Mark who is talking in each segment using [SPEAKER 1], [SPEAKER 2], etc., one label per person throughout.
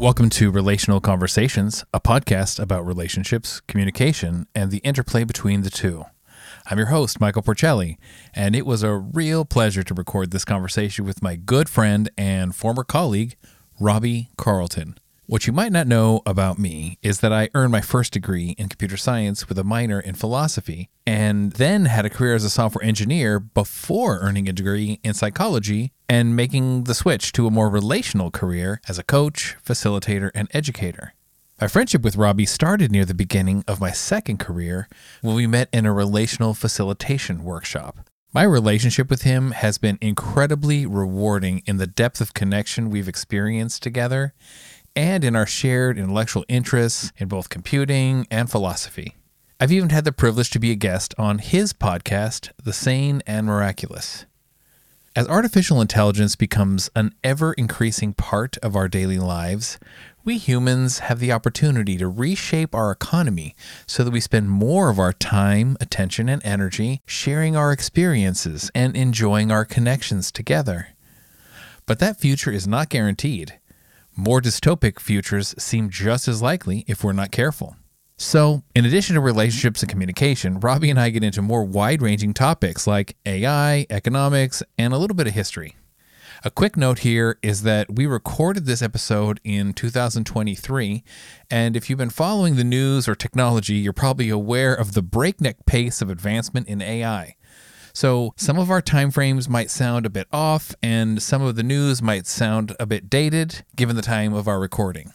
[SPEAKER 1] Welcome to Relational Conversations, a podcast about relationships, communication, and the interplay between the two. I'm your host, Michael Porcelli, and it was a real pleasure to record this conversation with my good friend and former colleague, Robbie Carlton. What you might not know about me is that I earned my first degree in computer science with a minor in philosophy, and then had a career as a software engineer before earning a degree in psychology and making the switch to a more relational career as a coach, facilitator, and educator. My friendship with Robbie started near the beginning of my second career when we met in a relational facilitation workshop. My relationship with him has been incredibly rewarding in the depth of connection we've experienced together and in our shared intellectual interests in both computing and philosophy. I've even had the privilege to be a guest on his podcast, The Sane and Miraculous. As artificial intelligence becomes an ever increasing part of our daily lives, we humans have the opportunity to reshape our economy so that we spend more of our time, attention, and energy sharing our experiences and enjoying our connections together. But that future is not guaranteed. More dystopic futures seem just as likely if we're not careful. So, in addition to relationships and communication, Robbie and I get into more wide ranging topics like AI, economics, and a little bit of history. A quick note here is that we recorded this episode in 2023, and if you've been following the news or technology, you're probably aware of the breakneck pace of advancement in AI. So some of our timeframes might sound a bit off, and some of the news might sound a bit dated given the time of our recording.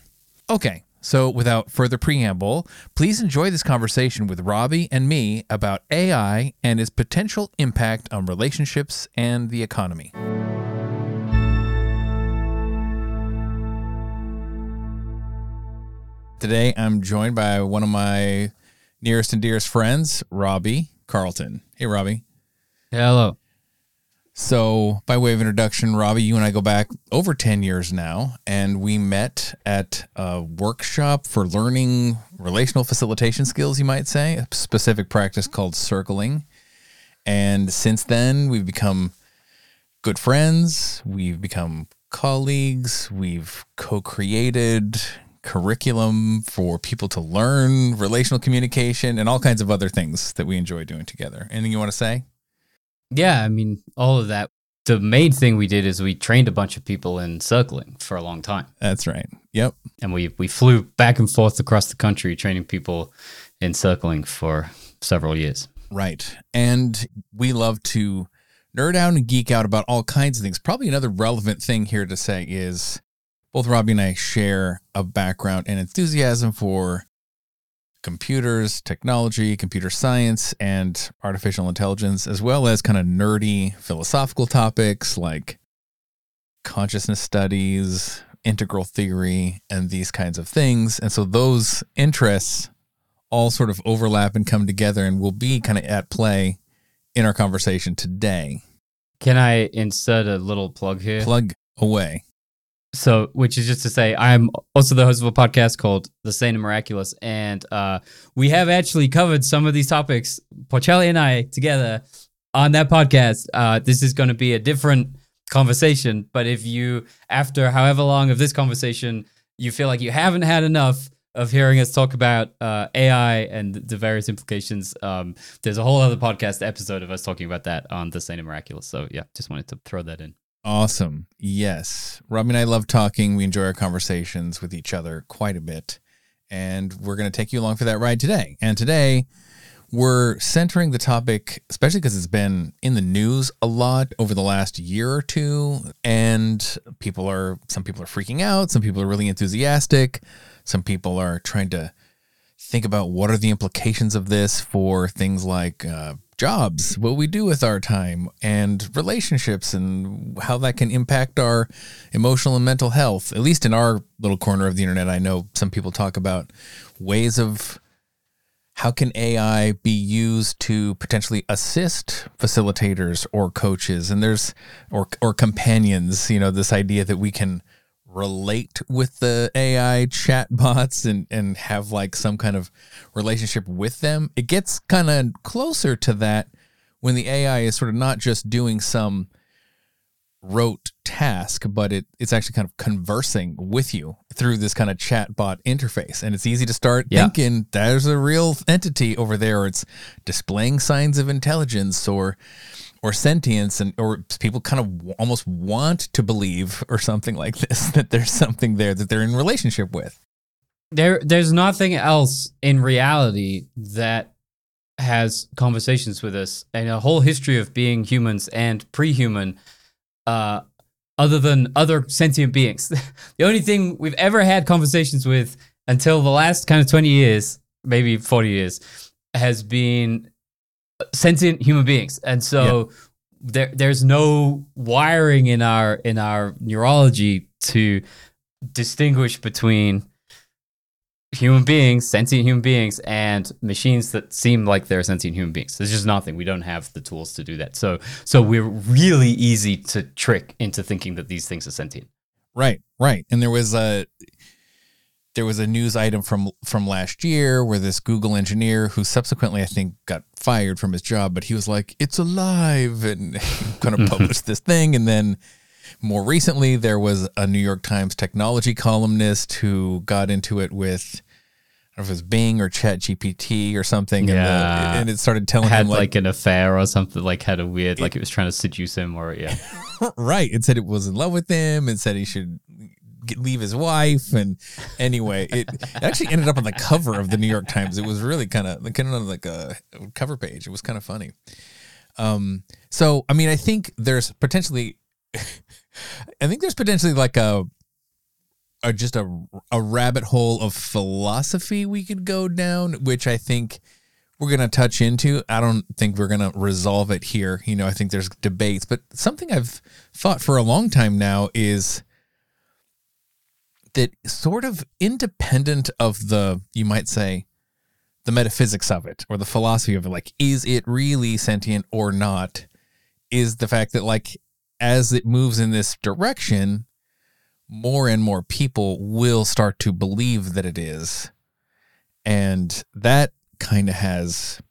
[SPEAKER 1] Okay, so without further preamble, please enjoy this conversation with Robbie and me about AI and its potential impact on relationships and the economy. Today, I'm joined by one of my nearest and dearest friends, Robbie Carlton. Hey, Robbie.
[SPEAKER 2] Hello.
[SPEAKER 1] So, by way of introduction, Robbie, you and I go back over 10 years now, and we met at a workshop for learning relational facilitation skills, you might say, a specific practice called circling. And since then, we've become good friends, we've become colleagues, we've co created curriculum for people to learn relational communication and all kinds of other things that we enjoy doing together. Anything you want to say?
[SPEAKER 2] Yeah, I mean, all of that. The main thing we did is we trained a bunch of people in circling for a long time.
[SPEAKER 1] That's right. Yep.
[SPEAKER 2] And we we flew back and forth across the country training people in circling for several years.
[SPEAKER 1] Right. And we love to nerd out and geek out about all kinds of things. Probably another relevant thing here to say is both Robbie and I share a background and enthusiasm for computers, technology, computer science, and artificial intelligence, as well as kind of nerdy philosophical topics like consciousness studies, integral theory, and these kinds of things. And so those interests all sort of overlap and come together and will be kind of at play in our conversation today.
[SPEAKER 2] Can I insert a little plug here?
[SPEAKER 1] Plug away.
[SPEAKER 2] So, which is just to say, I'm also the host of a podcast called The Sane and Miraculous, and uh, we have actually covered some of these topics, Porcelli and I together on that podcast. Uh, this is going to be a different conversation, but if you, after however long of this conversation, you feel like you haven't had enough of hearing us talk about uh, AI and the various implications, um, there's a whole other podcast episode of us talking about that on The Sane and Miraculous. So, yeah, just wanted to throw that in.
[SPEAKER 1] Awesome. Yes. Robbie and I love talking. We enjoy our conversations with each other quite a bit. And we're going to take you along for that ride today. And today, we're centering the topic, especially because it's been in the news a lot over the last year or two. And people are, some people are freaking out. Some people are really enthusiastic. Some people are trying to think about what are the implications of this for things like uh, jobs, what we do with our time, and relationships, and how that can impact our emotional and mental health. At least in our little corner of the internet, I know some people talk about ways of how can AI be used to potentially assist facilitators or coaches, and there's or or companions. You know, this idea that we can relate with the AI chatbots and and have like some kind of relationship with them. It gets kind of closer to that when the AI is sort of not just doing some rote task, but it, it's actually kind of conversing with you through this kind of chatbot interface. And it's easy to start
[SPEAKER 2] Yeah.
[SPEAKER 1] thinking there's a real entity over there, or it's displaying signs of intelligence or or sentience, and or people kind of almost want to believe or something like this that there's something there that they're in relationship with.
[SPEAKER 2] there there's nothing else in reality that has conversations with us and a whole history of being humans and pre-human uh other than other sentient beings the only thing we've ever had conversations with until the last kind of 20 years maybe 40 years has been sentient human beings and so there there's no wiring in our in our neurology to distinguish between human beings, sentient human beings, and machines that seem like they're sentient human beings. There's just nothing. We don't have the tools to do that. So, so we're really easy to trick into thinking that these things are sentient.
[SPEAKER 1] Right, right. And there was a there was a news item from from last year where this Google engineer who subsequently I think got fired from his job, but he was like, "It's alive," and kind of published this thing. And then more recently, there was a New York Times technology columnist who got into it with. I don't know if it was Bing or Chat GPT or something, and,
[SPEAKER 2] Yeah.
[SPEAKER 1] the, and it started telling
[SPEAKER 2] Had
[SPEAKER 1] him
[SPEAKER 2] like,
[SPEAKER 1] like,
[SPEAKER 2] an affair or something. Like had a weird, like it was trying to seduce him, or yeah.
[SPEAKER 1] right. It said it was in love with him and said he should leave his wife. And anyway, it, it actually ended up on the cover of the New York Times. It was really kind of kind of like a cover page. It was kind of funny. Um, so I mean, I think there's potentially, I think there's potentially like a, a just a a rabbit hole of philosophy we could go down, which I think we're going to touch into. I don't think we're going to resolve it here. You know, I think there's debates, but something I've thought for a long time now is that sort of independent of the, you might say, the metaphysics of it or the philosophy of it, like, is it really sentient or not? Is the fact that, like, as it moves in this direction, more and more people will start to believe that it is. And that kind of has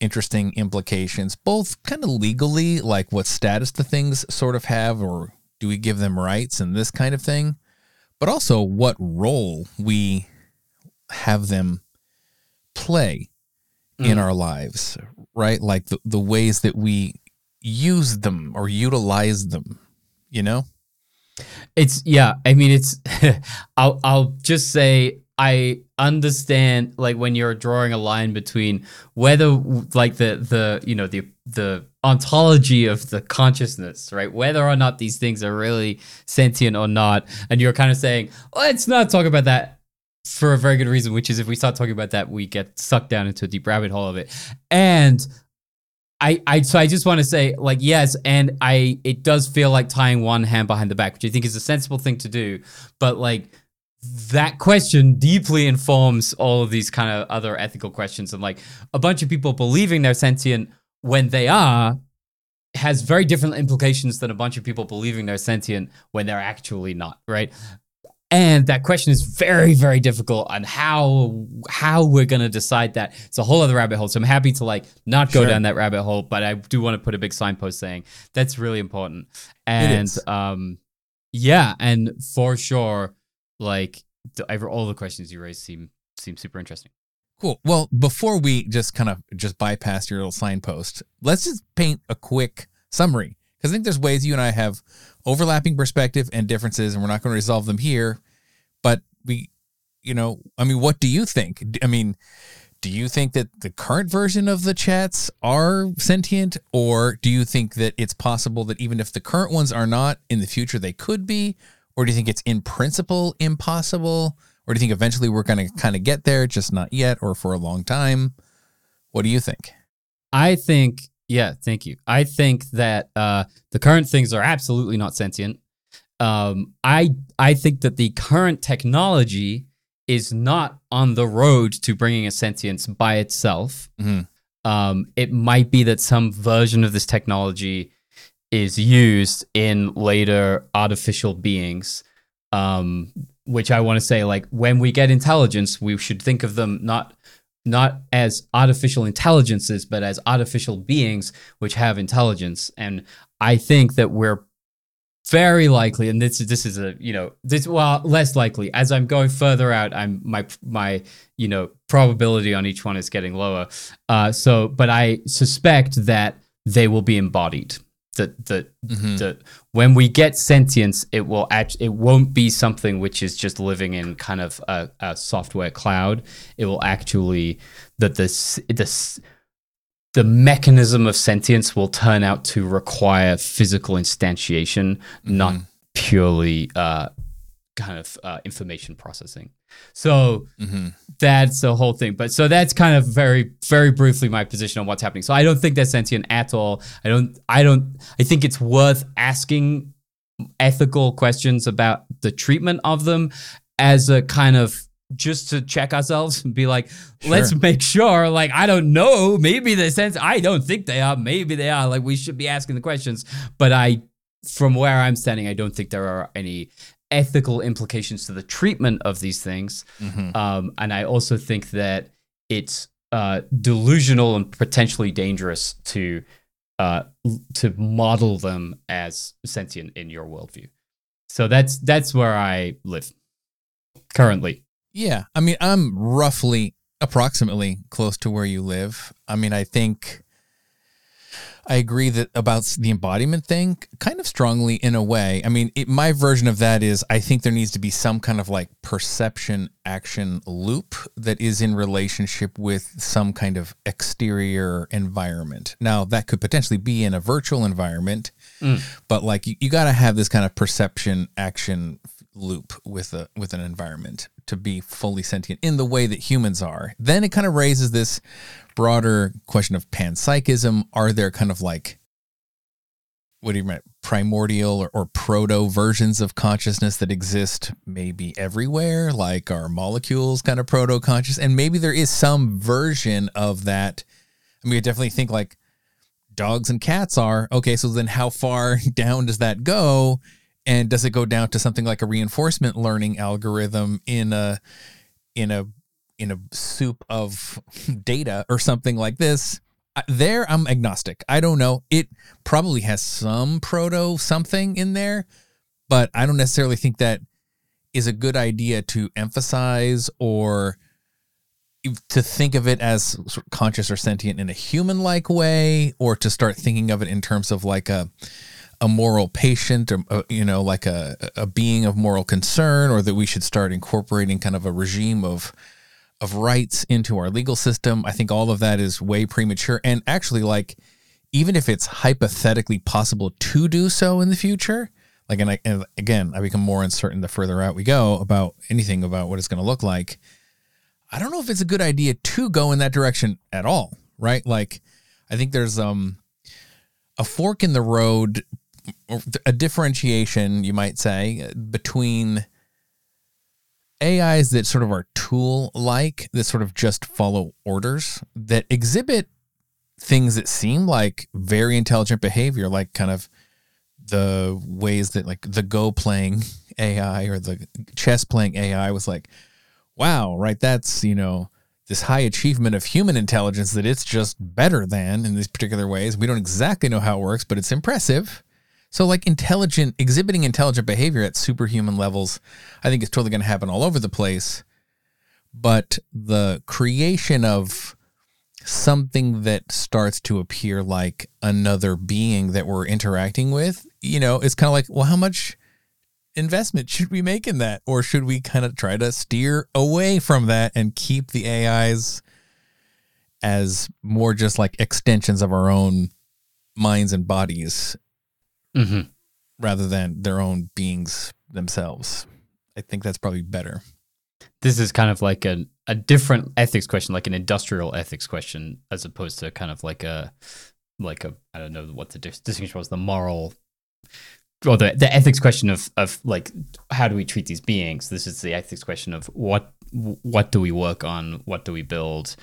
[SPEAKER 1] interesting implications, both kind of legally, like what status the things sort of have, or do we give them rights and this kind of thing, but also what role we have them play in
[SPEAKER 2] Mm.
[SPEAKER 1] our lives, right? Like the, the ways that we use them or utilize them, you know?
[SPEAKER 2] It's yeah. I mean, it's. I'll I'll just say I understand like when you're drawing a line between whether like the the you know the the ontology of the consciousness, right? Whether or not these things are really sentient or not, and you're kind of saying let's not talk about that for a very good reason, which is if we start talking about that, we get sucked down into a deep rabbit hole of it, and. I, I so I just want to say like yes and I it does feel like tying one hand behind the back which I think is a sensible thing to do but like that question deeply informs all of these kind of other ethical questions and like a bunch of people believing they're sentient when they are has very different implications than a bunch of people believing they're sentient when they're actually not right? And that question is very very difficult on how how we're going to decide that. It's a whole other rabbit hole. So i'm happy to like not go
[SPEAKER 1] Sure.
[SPEAKER 2] down that rabbit hole but i do want to put a big signpost saying that's really important. And um yeah and for sure like the, all the questions you raised seem seem super interesting
[SPEAKER 1] Cool. Well, before we just kind of just bypass your little signpost, let's just paint a quick summary because I think there's ways you and I have overlapping perspective and differences, and we're not going to resolve them here. But we, you know, I mean, what do you think? I mean, do you think that the current version of the chats are sentient, or do you think that it's possible that even if the current ones are not, in the future they could be? Or do you think it's in principle impossible? Or do you think eventually we're going to kind of get there, just not yet, or for a long time? What do you think?
[SPEAKER 2] I think, yeah, thank you. I think that uh, the current things are absolutely not sentient. Um, I I think that the current technology is not on the road to bringing a sentience by itself.
[SPEAKER 1] Mhm.
[SPEAKER 2] Um, it might be that some version of this technology is used in later artificial beings. Um, which I want to say, like when we get intelligence, we should think of them not not as artificial intelligences, but as artificial beings which have intelligence. And I think that we're very likely, and this is this is a you know this well less likely as I'm going further out. I'm my my you know probability on each one is getting lower. Uh, so, but I suspect that they will be embodied. That that
[SPEAKER 1] Mhm.
[SPEAKER 2] that when we get sentience, it will act. It won't be something which is just living in kind of a, a software cloud. It will actually that this this the mechanism of sentience will turn out to require physical instantiation, not purely uh, kind of uh, information processing. So
[SPEAKER 1] Mhm.
[SPEAKER 2] that's the whole thing. But so that's kind of very, very briefly my position on what's happening. So I don't think they're sentient at all. I don't. I don't. I think it's worth asking ethical questions about the treatment of them as a kind of just to check ourselves and be like, let's make sure. Like, I don't know. Maybe the sense. I don't think they are. Maybe they are. Like, we should be asking the questions. But I, from where I'm standing, I don't think there are any ethical implications to the treatment of these things.
[SPEAKER 1] Mhm.
[SPEAKER 2] Um, and I also think that it's uh, delusional and potentially dangerous to uh, to model them as sentient in your worldview. So that's that's where I live currently.
[SPEAKER 1] Yeah, I mean, I'm roughly, approximately close to where you live. I mean, I think I agree that about the embodiment thing, kind of strongly in a way. I mean, it, my version of that is I think there needs to be some kind of like perception action loop that is in relationship with some kind of exterior environment. Now, that could potentially be in a virtual environment, mm. but like you, you got to have this kind of perception action loop with a with an environment to be fully sentient in the way that humans are. Then it kind of raises this broader question of panpsychism. Are there kind of like what do you mean primordial or, or proto versions of consciousness that exist maybe everywhere like are molecules kind of proto conscious and maybe there is some version of that i mean i definitely think like dogs and cats are okay so then how far down does that go and does it go down to something like a reinforcement learning algorithm in a in a in a soup of data or something like this? There i'm agnostic. I don't know. It probably has some proto something in there but i don't necessarily think that is a good idea to emphasize or to think of it as conscious or sentient in a human like way or to start thinking of it in terms of like a a moral patient or uh, you know like a a being of moral concern or that we should start incorporating kind of a regime of of rights into our legal system. I think all of that is way premature. And actually like even if it's hypothetically possible to do so in the future like and, I, and again i become more uncertain the further out we go about anything about what it's going to look like. I don't know if it's a good idea to go in that direction at all right? Like i think there's um a fork in the road a differentiation you might say between AIs that sort of are tool like that sort of just follow orders that exhibit things that seem like very intelligent behavior like kind of the ways that like the go playing AI or the chess playing AI was like wow right that's you know this high achievement of human intelligence that it's just better than in these particular ways. We don't exactly know how it works but it's impressive so, like intelligent, exhibiting intelligent behavior at superhuman levels, I think is totally going to happen all over the place. But the creation of something that starts to appear like another being that we're interacting with, you know, it's kind of like, well, how much investment should we make in that? Or should we kind of try to steer away from that and keep the AIs as more just like extensions of our own minds and bodies
[SPEAKER 2] Mm-hmm.
[SPEAKER 1] rather than their own beings themselves. I think that's probably better.
[SPEAKER 2] This is kind of like a, a different ethics question, like an industrial ethics question, as opposed to kind of like a like a I don't know what the dis- distinction was, the moral or the, the ethics question of of like how do we treat these beings? This is the ethics question of what what do we work on? What do we build?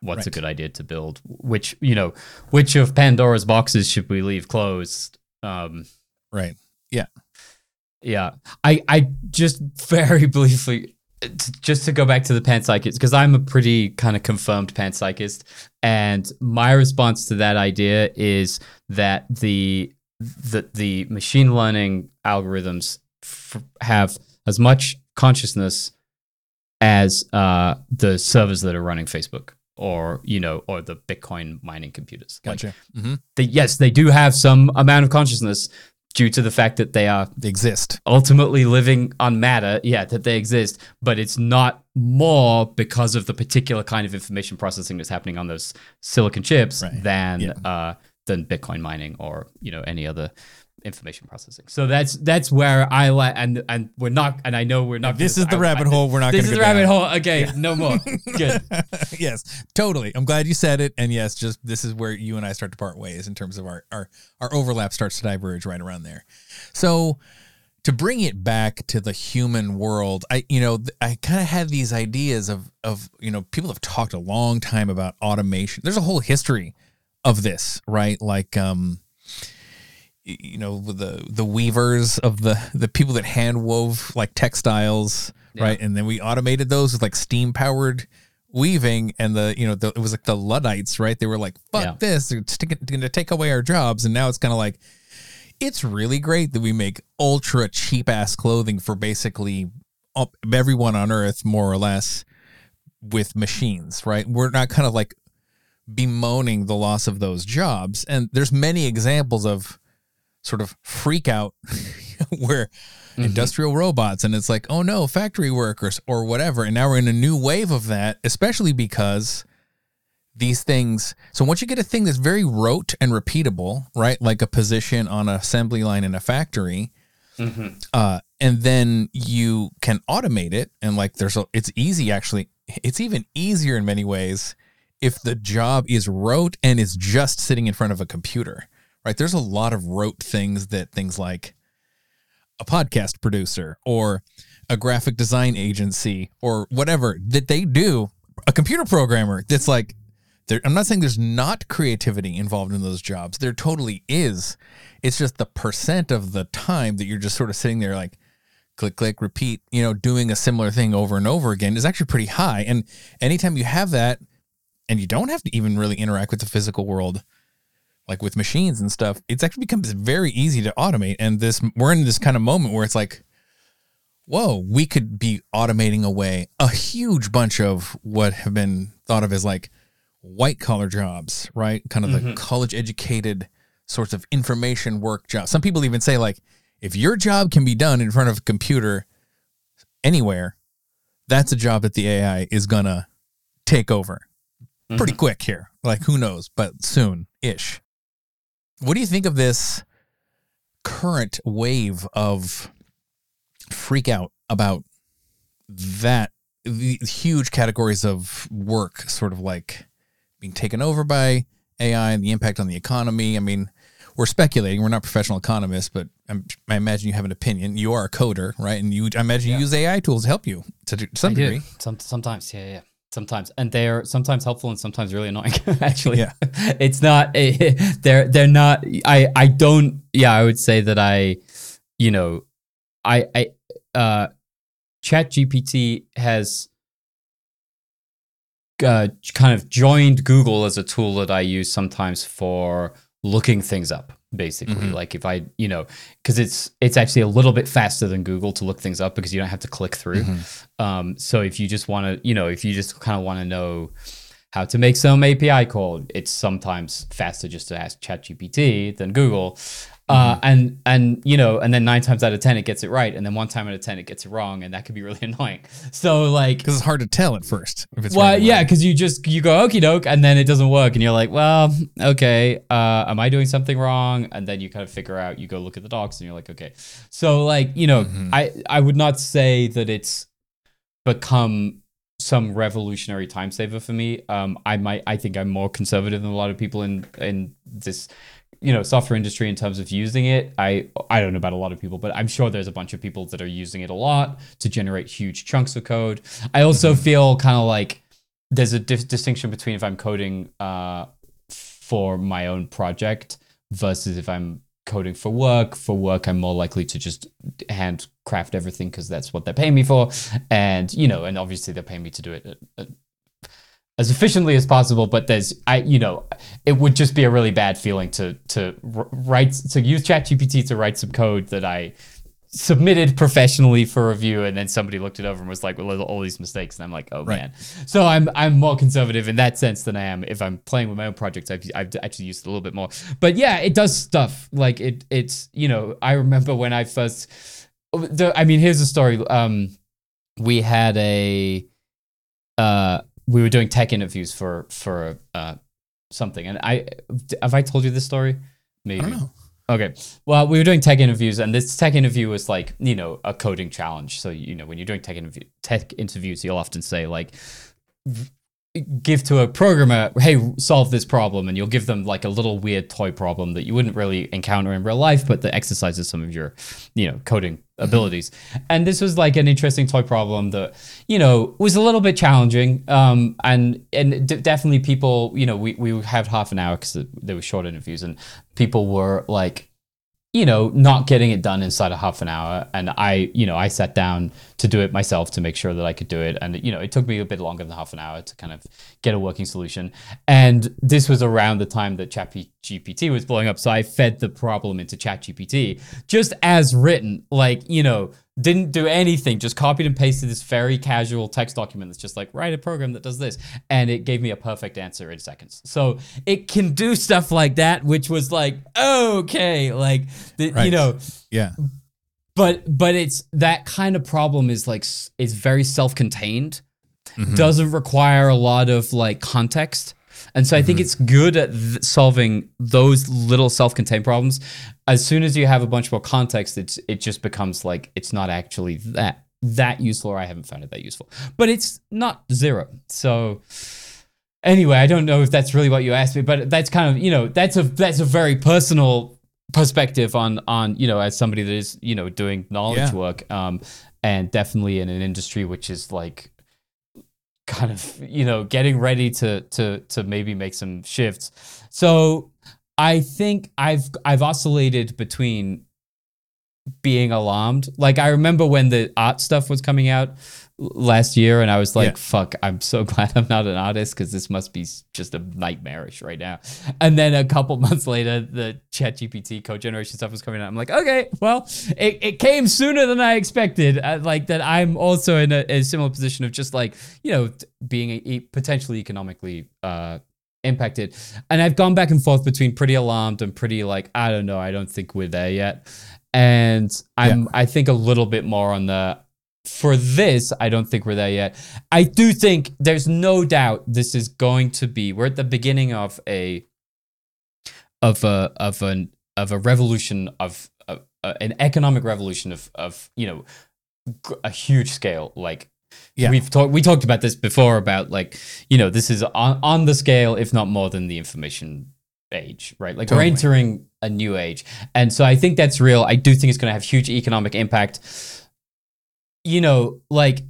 [SPEAKER 2] What's a good idea to build? Which you know, which of Pandora's boxes should we leave closed? Um,
[SPEAKER 1] Right.
[SPEAKER 2] yeah, Yeah. I I just very briefly just to go back to the panpsychist because I'm a pretty kind of confirmed panpsychist, and my response to that idea is that the that the machine learning algorithms f- have as much consciousness as uh, the servers that are running Facebook or you know or the Bitcoin mining computers. Like,
[SPEAKER 1] Gotcha. hmm
[SPEAKER 2] they, yes, they do have some amount of consciousness due to the fact that they are
[SPEAKER 1] They exist.
[SPEAKER 2] ultimately living on matter, yeah, that they exist, but it's not more because of the particular kind of information processing that's happening on those silicon chips
[SPEAKER 1] Right.
[SPEAKER 2] than
[SPEAKER 1] Yeah.
[SPEAKER 2] uh, than Bitcoin mining or you know any other information processing. So that's that's where I like, and and we're not, and I know we're not.
[SPEAKER 1] This is the
[SPEAKER 2] I-
[SPEAKER 1] rabbit
[SPEAKER 2] I-
[SPEAKER 1] hole. We're not.
[SPEAKER 2] This
[SPEAKER 1] gonna This
[SPEAKER 2] is the rabbit
[SPEAKER 1] down.
[SPEAKER 2] hole. Okay, no more. Good.
[SPEAKER 1] yes, totally. I'm glad you said it. And yes, just this is where you and I start to part ways in terms of our our our overlap starts to diverge right around there. So to bring it back to the human world, I you know I kind of had these ideas of of you know people have talked a long time about automation. There's a whole history of this, right? Like um you know the the weavers of the the people that hand wove like textiles right? And then we automated those with like steam powered weaving and the you know the, it was like the luddites right? They were like fuck
[SPEAKER 2] Yeah.
[SPEAKER 1] this it's going to take away our jobs. And now it's kind of like it's really great that we make ultra cheap ass clothing for basically everyone on earth more or less with machines right? We're not kind of like bemoaning the loss of those jobs. And there's many examples of sort of freak out where industrial robots and it's like oh no factory workers or whatever. And now we're in a new wave of that especially because these things so once you get a thing that's very rote and repeatable right like a position on an assembly line in a factory uh, and then you can automate it and like there's a it's easy actually it's even easier in many ways if the job is rote and is just sitting in front of a computer right? There's a lot of rote things that things like a podcast producer or a graphic design agency or whatever that they do a computer programmer that's like I'm not saying there's not creativity involved in those jobs. There totally is. It's just the percent of the time that you're just sort of sitting there like click click repeat you know doing a similar thing over and over again is actually pretty high. And anytime you have that and you don't have to even really interact with the physical world like with machines and stuff it's actually becomes very easy to automate. And this we're in this kind of moment where it's like whoa we could be automating away a huge bunch of what have been thought of as like white collar jobs right? Kind of the mm-hmm. college educated sorts of information work jobs. Some people even say like if your job can be done in front of a computer anywhere that's a job that the ai is gonna take over pretty mm-hmm. quick here. Like who knows? But soon ish what do you think of this current wave of freak out about that the huge categories of work sort of like being taken over by AI and the impact on the economy. I mean, we're speculating. We're not professional economists, but I'm, I imagine you have an opinion. You are a coder, right? And you, I imagine you use AI tools to help you to some
[SPEAKER 2] I
[SPEAKER 1] degree.
[SPEAKER 2] Some, sometimes, yeah, yeah. Sometimes, and they're sometimes helpful and sometimes really annoying. Actually,
[SPEAKER 1] Yeah.
[SPEAKER 2] it's not. they're they're not. I I don't. Yeah, I would say that I, you know, I I uh, Chat GPT has uh, kind of joined Google as a tool that I use sometimes for looking things up. Basically,
[SPEAKER 1] Mhm.
[SPEAKER 2] like if I, you know, because it's it's actually a little bit faster than Google to look things up because you don't have to click through.
[SPEAKER 1] Mm-hmm.
[SPEAKER 2] Um, so if you just want to, you know, if you just kind of want to know how to make some API call, it's sometimes faster just to ask ChatGPT than Google. Uh, and and you know, and then nine times out of ten it gets it right, and then one time out of ten it gets it wrong, and that could be really annoying. So like,
[SPEAKER 1] Because it's hard to tell at first if it's
[SPEAKER 2] well,
[SPEAKER 1] right
[SPEAKER 2] yeah, because you just you go okie doke, and then it doesn't work, and you're like, well, okay, uh, am I doing something wrong? And then you kind of figure out. You go look at the docs, and you're like, okay. So like, you know,
[SPEAKER 1] Mhm.
[SPEAKER 2] I I would not say that it's become some revolutionary time saver for me. Um, I might I think I'm more conservative than a lot of people in in this you know software industry in terms of using it i i don't know about a lot of people but i'm sure there's a bunch of people that are using it a lot to generate huge chunks of code. I also mm-hmm. feel kind of like there's a dif- distinction between if i'm coding uh, for my own project versus if i'm coding for work. For work i'm more likely to just handcraft everything because that's what they're paying me for. And you know and obviously they're paying me to do it at, at as efficiently as possible. But there's, I, you know, it would just be a really bad feeling to to write to use ChatGPT to write some code that I submitted professionally for review and then somebody looked it over and was like well all these mistakes and i'm like oh
[SPEAKER 1] Right.
[SPEAKER 2] man so i'm i'm more conservative in that sense than i am if i'm playing with my own projects i've, I've actually used it a little bit more but yeah it does stuff like it it's you know i remember when i first the, i mean here's a story um we had a uh we were doing tech interviews for for uh something and i have i told you this story maybe
[SPEAKER 1] I don't know.
[SPEAKER 2] Okay. Well, we were doing tech interviews, and this tech interview was like, you know, a coding challenge. So, you know, when you're doing tech interview, tech interviews, you'll often say like, give to a programmer, hey, solve this problem, and you'll give them like a little weird toy problem that you wouldn't really encounter in real life, but that exercises some of your, you know, coding abilities. And this was like an interesting toy problem that, you know, was a little bit challenging. Um, and and d- definitely people, you know, we we had half an hour because there were short interviews, and people were like you know, not getting it done inside of half an hour. And I, you know, I sat down to do it myself to make sure that I could do it. And, you know, it took me a bit longer than half an hour to kind of get a working solution. And this was around the time that ChatGPT was blowing up. So I fed the problem into ChatGPT just as written, like, you know, didn't do anything, just copied and pasted this very casual text document that's just like, write a program that does this. And it gave me a perfect answer in seconds. So it can do stuff like that, which was like, okay, like, the, you know,
[SPEAKER 1] Yeah.
[SPEAKER 2] But but it's that kind of problem is like is very self-contained.
[SPEAKER 1] Mm-hmm.
[SPEAKER 2] doesn't require a lot of like context. And so i
[SPEAKER 1] Mm-hmm.
[SPEAKER 2] think it's good at th- solving those little self-contained problems. As soon as you have a bunch more context it's it just becomes like it's not actually that that useful or i haven't found it that useful. But it's not zero. So anyway i don't know if that's really what you asked me but that's kind of you know that's a that's a very personal perspective on on you know as somebody that is you know doing knowledge
[SPEAKER 1] Yeah.
[SPEAKER 2] work um and definitely in an industry which is like kind of you know getting ready to to to maybe make some shifts so i think i've i've oscillated between being alarmed like i remember when the art stuff was coming out last year and i was like
[SPEAKER 1] Yeah.
[SPEAKER 2] fuck i'm so glad i'm not an artist because this must be just a nightmarish right now. And then a couple months later the chat gpt code generation stuff was coming out. I'm like okay well it, it came sooner than i expected. Uh, like that i'm also in a, a similar position of just like you know being a, potentially economically uh impacted. And i've gone back and forth between pretty alarmed and pretty like i don't know i don't think we're there yet. And i'm i think a little bit more on the for this i don't think we're there yet. I do think there's no doubt this is going to be we're at the beginning of a of a of an of a revolution of uh, uh, an economic revolution of of you know a huge scale like
[SPEAKER 1] Yeah.
[SPEAKER 2] we've talked we talked about this before about like you know this is on on the scale if not more than the information age right? Like we're entering a new age. And so i think that's real. I do think it's going to have huge economic impact you know like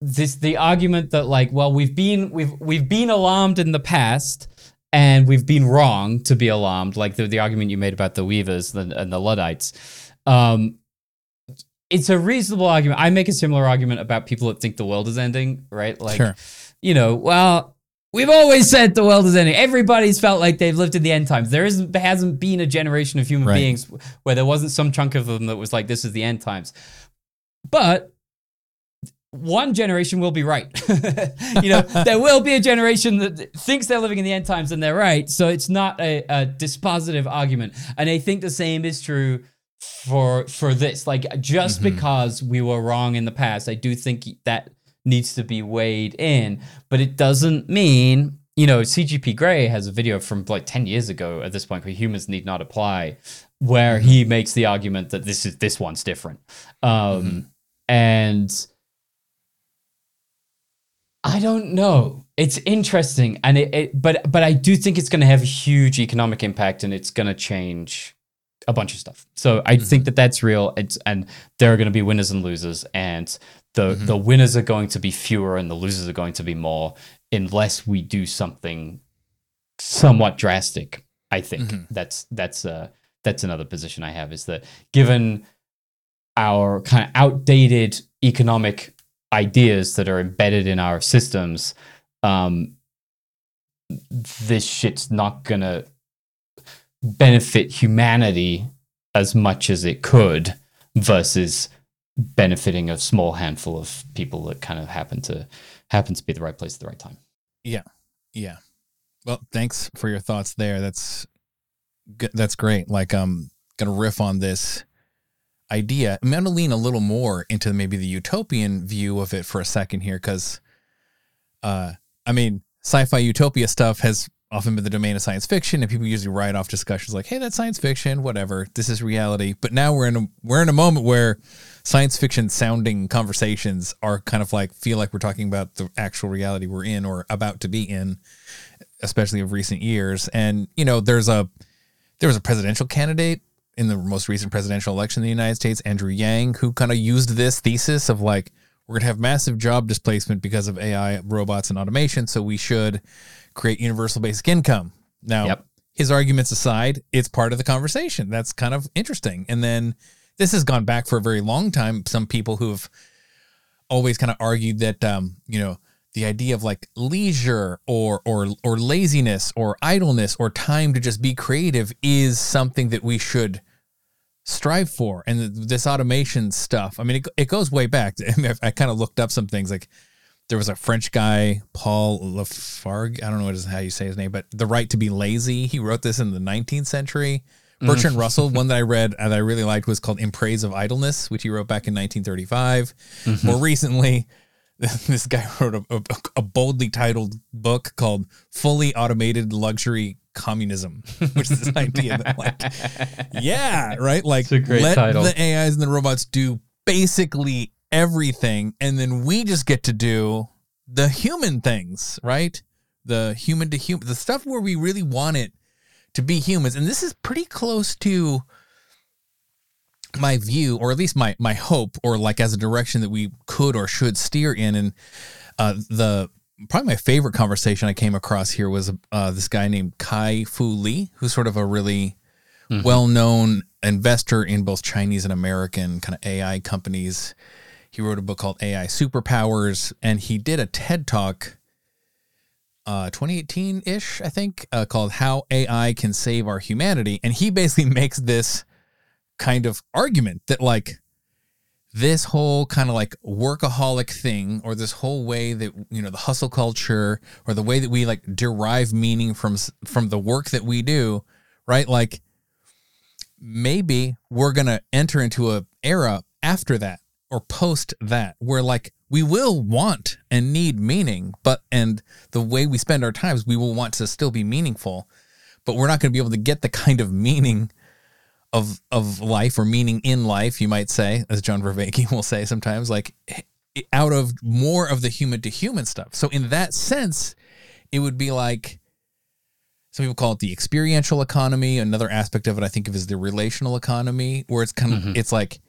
[SPEAKER 2] this the argument that like well we've been we've we've been alarmed in the past and we've been wrong to be alarmed like the, the argument you made about the weavers and, and the luddites. Um it's a reasonable argument. I make a similar argument about people that think the world is ending right? Like
[SPEAKER 1] sure.
[SPEAKER 2] you know well we've always said the world is ending. Everybody's felt like they've lived in the end times. There isn't hasn't been a generation of human
[SPEAKER 1] Right.
[SPEAKER 2] beings where there wasn't some chunk of them that was like this is the end times. But one generation will be right. you know, there will be a generation that thinks they're living in the end times and they're right. So it's not a, a dispositive argument. And I think the same is true for for this. Like just mm-hmm. because we were wrong in the past, I do think that needs to be weighed in. But it doesn't mean you know, CGP Grey has a video from like 10 years ago at this point where humans need not apply, where mm-hmm. he makes the argument that this is this one's different. Um, mm-hmm. And I don't know. It's interesting, and it, it but but I do think it's going to have a huge economic impact, and it's going to change a bunch of stuff. So I think that that's real. It's and there are going to be winners and losers, and the the winners are going to be fewer, and the losers are going to be more, unless we do something somewhat drastic. I think that's that's uh that's another position I have is that given our kind of outdated economic ideas that are embedded in our systems, um, this shit's not gonna benefit humanity as much as it could versus benefiting a small handful of people that kind of happen to happen to be the right place at the right time.
[SPEAKER 1] Yeah. Yeah. Well, thanks for your thoughts there. That's. That's great. Like, I'm going to riff on this idea. I'm going to lean a little more into maybe the utopian view of it for a second here. Cause, uh, I mean, sci-fi utopia stuff has often been the domain of science fiction and people usually write off discussions like, Hey, that's science fiction, whatever. This is reality. But now we're in a, we're in a moment where science fiction sounding conversations are kind of like, feel like we're talking about the actual reality we're in or about to be in especially of recent years. And you know, there's a there was a presidential candidate in the most recent presidential election in the United States, Andrew Yang, who kind of used this thesis of like we're going to have massive job displacement because of AI, robots, and automation. So we should create universal basic income. Now,
[SPEAKER 2] Yep.
[SPEAKER 1] his arguments aside, it's part of the conversation. That's kind of interesting. And then this has gone back for a very long time. Some people who've always kind of argued that, um, you know, the idea of like leisure or or or laziness or idleness or time to just be creative is something that we should strive for and this automation stuff i mean it, it goes way back. I, mean, I, I kind of looked up some things like there was a french guy paul lafargue i don't know what is how you say his name but the right to be lazy he wrote this in the 19th century. Mm. Bertrand russell one that i read and i really liked was called in praise of idleness which he wrote back in 1935 mm-hmm. more recently this guy wrote a, a, a boldly titled book called fully automated luxury communism which is this idea that like yeah right? Like
[SPEAKER 2] It's a great
[SPEAKER 1] let
[SPEAKER 2] title.
[SPEAKER 1] the ais and the robots do basically everything and then we just get to do the human things right? The human to human the stuff where we really want it to be humans. And this is pretty close to my view or at least my my hope or like as a direction that we could or should steer in and uh the probably my favorite conversation i came across here was uh this guy named kai fu lee who's sort of a really well-known investor in both chinese and american kind of ai companies. He wrote a book called ai superpowers and he did a ted talk uh 2018-ish i think uh, called how ai can save our humanity. And he basically makes this kind of argument that like this whole kind of like workaholic thing or this whole way that you know the hustle culture or the way that we like derive meaning from from the work that we do right? Like maybe we're going to enter into a era after that or post that where like we will want and need meaning but and the way we spend our times we will want to still be meaningful but we're not going to be able to get the kind of meaning of of life or meaning in life, you might say, as John Vervaeke will say sometimes, like eh, out of more of the human to human stuff. So in that sense, it would be like some people call it the experiential economy. Another aspect of it I think of is the relational economy, where it's kind of mm-hmm. it's like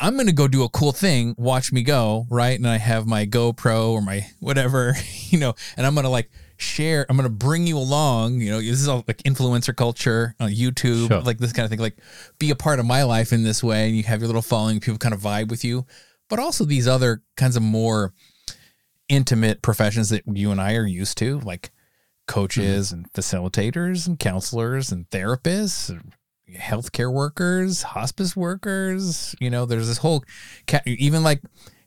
[SPEAKER 1] I'm gonna go do a cool thing, watch me go, right? And I have my GoPro or my whatever, you know, and I'm gonna like share, I'm gonna bring you along, you know, this is all like influencer culture on YouTube,
[SPEAKER 2] Sure.
[SPEAKER 1] like this kind of thing, like be a part of my life in this way, and you have your little following, people kind of vibe with you, but also these other kinds of more intimate professions that you and I are used to, like coaches mm-hmm. and facilitators and counselors and therapists, and healthcare workers, hospice workers. You know, there's this whole, even like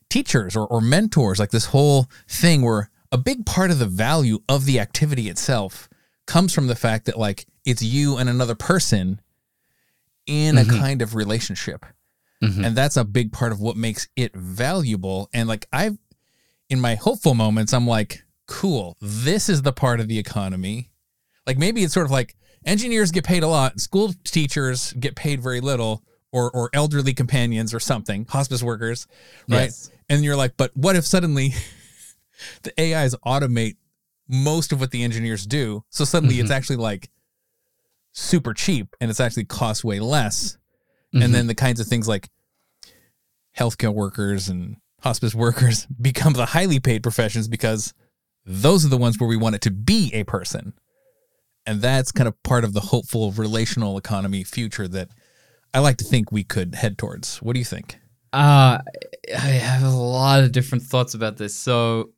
[SPEAKER 1] teachers or, or mentors, like this whole thing where a big part of the value of the activity itself comes from the fact that like it's you and another person in a kind of relationship.
[SPEAKER 2] Mhm.
[SPEAKER 1] And that's a big part of what makes it valuable. And like I've in my hopeful moments, I'm like, cool, this is the part of the economy. Like maybe it's sort of like engineers get paid a lot, school teachers get paid very little, or or elderly companions or something, hospice workers, right?
[SPEAKER 2] Yes.
[SPEAKER 1] And you're like, but what if suddenly the AIs automate most of what the engineers do? So suddenly it's actually like super cheap and it's actually costs way less. And then the kinds of things like healthcare workers and hospice workers become the highly paid professions because those are the ones where we want it to be a person. And that's kind of part of the hopeful relational economy future that I like to think we could head towards. What do you think?
[SPEAKER 2] Uh, I have a lot of different thoughts about this. So,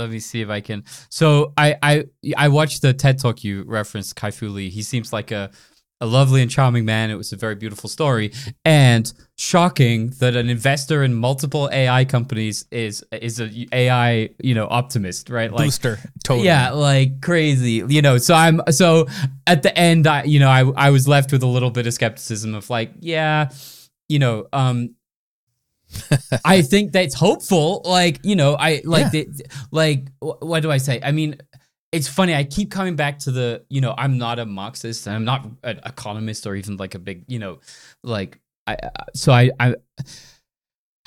[SPEAKER 2] let me see if I can. So I I I watched the TED talk you referenced, Kai Fu Lee. He seems like a a lovely and charming man. It was a very beautiful story, and shocking that an investor in multiple AI companies is is a AI you know optimist, right? Like
[SPEAKER 1] Booster. Totally.
[SPEAKER 2] yeah, like crazy, you know. So I'm so at the end, I you know I I was left with a little bit of skepticism of like, yeah, you know, um, I think that's hopeful. Like you know, I like
[SPEAKER 1] Yeah.
[SPEAKER 2] the, like what do I say? I mean, it's funny. I keep coming back to the you know I'm not a Marxist. and I'm not an economist or even like a big you know like I I- so I I.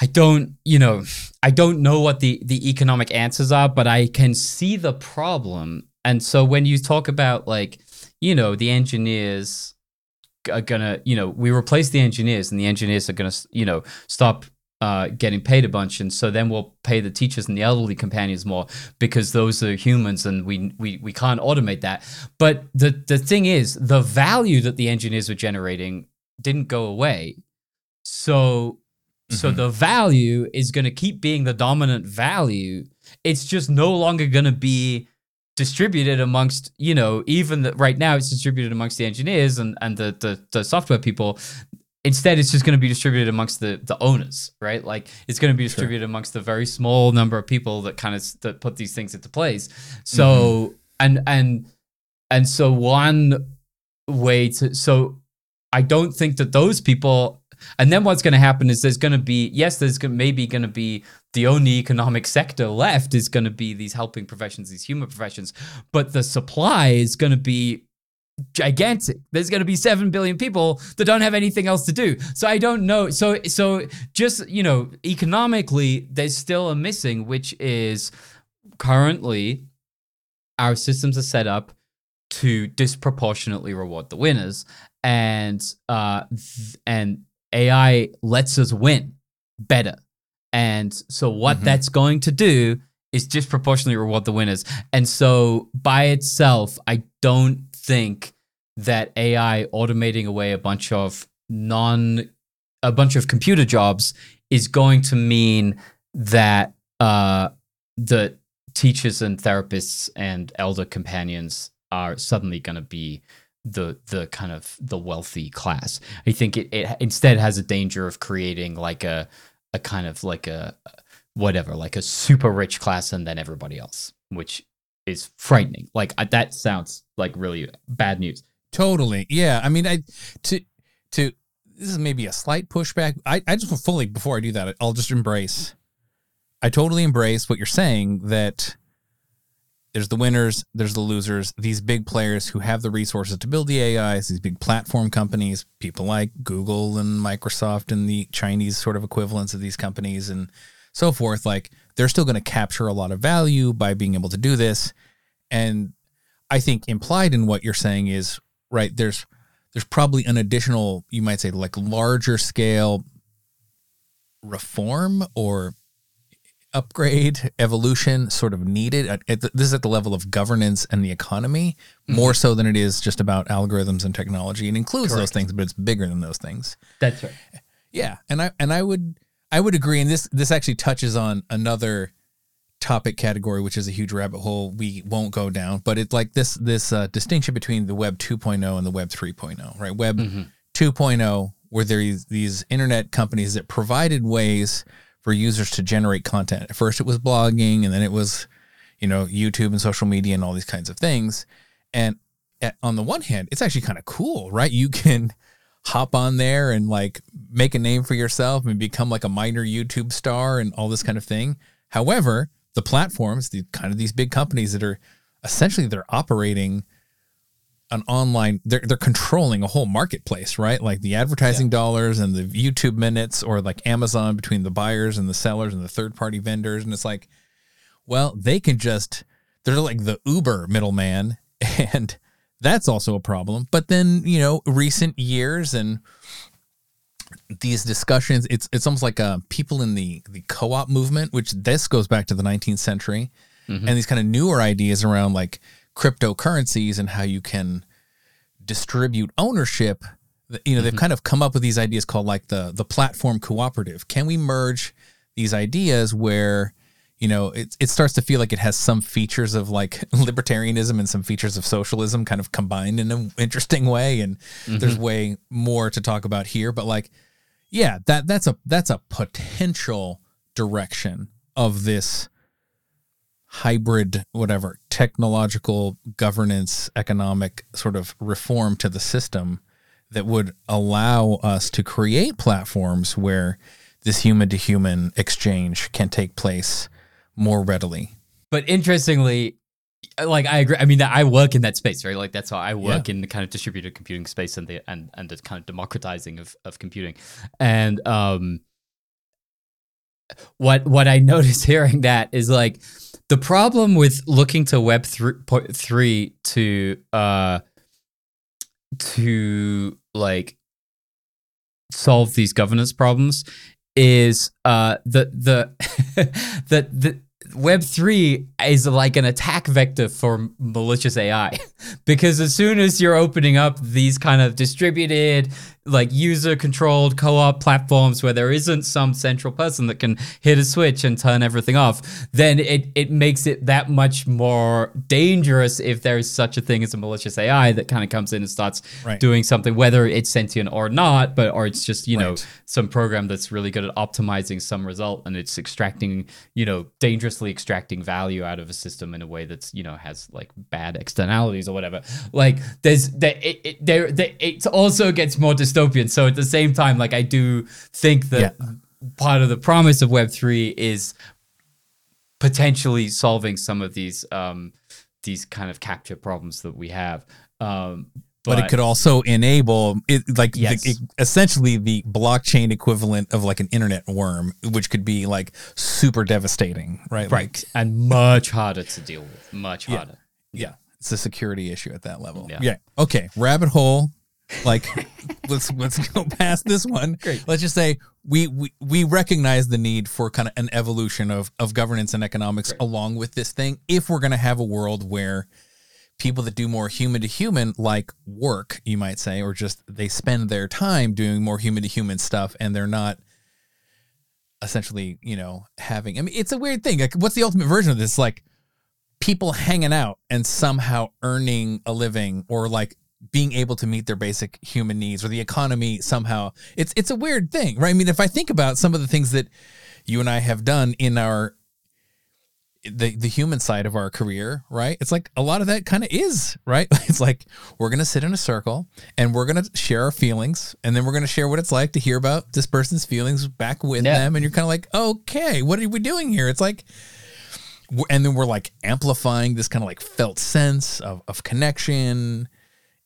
[SPEAKER 2] I don't, you know, I don't know what the the economic answers are, but I can see the problem. And so when you talk about like, you know, the engineers are gonna, you know, we replace the engineers, and the engineers are gonna, you know, stop uh, getting paid a bunch, and so then we'll pay the teachers and the elderly companions more because those are humans, and we we we can't automate that. But the the thing is, the value that the engineers were generating didn't go away. So so
[SPEAKER 1] Mhm.
[SPEAKER 2] the value is going to keep being the dominant value. It's just no longer going to be distributed amongst, you know, even the, right now it's distributed amongst the engineers and, and the, the, the software people. Instead, it's just going to be distributed amongst the, the owners, right? Like it's going to be distributed amongst the very small number of people that kind of that put these things into place. So mm-hmm. and and and so one way to so I don't think that those people and then what's going to happen is there's going to be yes there's gonna, maybe going to be the only economic sector left is going to be these helping professions these human professions but the supply is going to be gigantic there's going to be 7 billion people that don't have anything else to do so i don't know so so just you know economically there's still a missing which is currently our systems are set up to disproportionately reward the winners and uh th- and AI lets us win better. And so what
[SPEAKER 1] Mhm.
[SPEAKER 2] that's going to do is disproportionately reward the winners. And so by itself, I don't think that AI automating away a bunch of non a bunch of computer jobs is going to mean that uh the teachers and therapists and elder companions are suddenly going to be the the kind of the wealthy class. I think it, it instead has a danger of creating like a a kind of like a whatever like a super rich class and then everybody else, which is frightening. Like that sounds like really bad news.
[SPEAKER 1] Totally. Yeah. I mean, I to to this is maybe a slight pushback. I I just fully before I do that, I'll just embrace. I totally embrace what you're saying that there's the winners, there's the losers. These big players who have the resources to build the AIs, these big platform companies, people like Google and Microsoft and the Chinese sort of equivalents of these companies and so forth, like they're still going to capture a lot of value by being able to do this. And I think implied in what you're saying is right there's there's probably an additional you might say like larger scale reform or upgrade evolution sort of needed at, at the, this is at the level of governance and the economy mm-hmm. more so than it is just about algorithms and technology. It includes those things but it's bigger than those things.
[SPEAKER 2] That's right.
[SPEAKER 1] yeah, and I and I would I would agree, and this this actually touches on another topic category, which is a huge rabbit hole we won't go down. But it's like this this uh, distinction between the Web 2.0 and the Web 3.0, right? Web 2.0, where there is these internet companies that provided ways for users to generate content. At first, it was blogging, and then it was you know YouTube and social media and all these kinds of things. And at, on the one hand, it's actually kind of cool, right? You can hop on there and like make a name for yourself and become like a minor YouTube star and all this kind of thing. However, the platforms, the kind of these big companies that are essentially they're operating an online they're they're controlling a whole marketplace, right? Like the advertising dollars and the YouTube minutes or like Amazon between the buyers and the sellers and the third party vendors and it's like well, they can just they're like the Uber middleman and that's also a problem. But then, you know, recent years and these discussions, it's it's almost like uh, people in the the co-op movement, which this goes back to the 19th century, mm-hmm. and these kind of newer ideas around like cryptocurrencies and how you can distribute ownership. You know, they've mm-hmm. kind of come up with these ideas called like the the platform cooperative. Can we merge these ideas where you know, it it starts to feel like it has some features of like libertarianism and some features of socialism kind of combined in an interesting way. And there's mm-hmm. way more to talk about here, but like, yeah, that that's a that's a potential direction of this hybrid whatever technological governance economic sort of reform to the system that would allow us to create platforms where this human to human exchange can take place more readily.
[SPEAKER 2] But interestingly, like I agree. I mean, I work in that space, right? Like that's how I work in the kind of distributed computing space and the and and the kind of democratizing of of computing. And um, what what I notice hearing that is like the problem with looking to Web three point three to uh to like solve these governance problems is uh the the the the Web three is like an attack vector for malicious AI because as soon as you're opening up these kind of distributed, like user controlled co op platforms where there isn't some central person that can hit a switch and turn everything off, then it, it makes it that much more dangerous if there's such a thing as a malicious AI that kind of comes in and starts
[SPEAKER 1] Right.
[SPEAKER 2] doing something, whether it's sentient or not, but or it's just, you know, some program that's really good at optimizing some result and it's extracting, you know, dangerously extracting value out of a system in a way that's, you know, has like bad externalities or whatever. Like there's there it, it there, it also gets more dystopian. So at the same time, like I do think that part of the promise of Web three is potentially solving some of these um these kind of capture problems that we have. Um
[SPEAKER 1] but, it could also enable it like the- it- essentially the blockchain equivalent of like an internet worm which could be like super devastating right? Like,
[SPEAKER 2] right and much harder to deal with. Much harder.
[SPEAKER 1] yeah. It's a security issue at that level.
[SPEAKER 2] Yeah.
[SPEAKER 1] yeah. Okay. Rabbit hole. Like let's let's go past this one.
[SPEAKER 2] Great.
[SPEAKER 1] let's just say we we, we recognize the need for kind of an evolution of of governance and economics along with this thing if we're going to have a world where people that do more human to human like work you might say or just they spend their time doing more human to human stuff and they're not essentially you know having i mean it's a weird thing. Like what's the ultimate version of this? Like people hanging out and somehow earning a living or like being able to meet their basic human needs or the economy somehow. It's it's a weird thing right? I mean if i think about some of the things that you and i have done in our the the human side of our career right? It's like a lot of that kind of is right? It's like we're going to sit in a circle and we're going to share our feelings and then we're going to share what it's like to hear about this person's feelings back with
[SPEAKER 2] Yeah.
[SPEAKER 1] them and you're kind of like okay what are we doing here? It's like and then we're like amplifying this kind of like felt sense of, of connection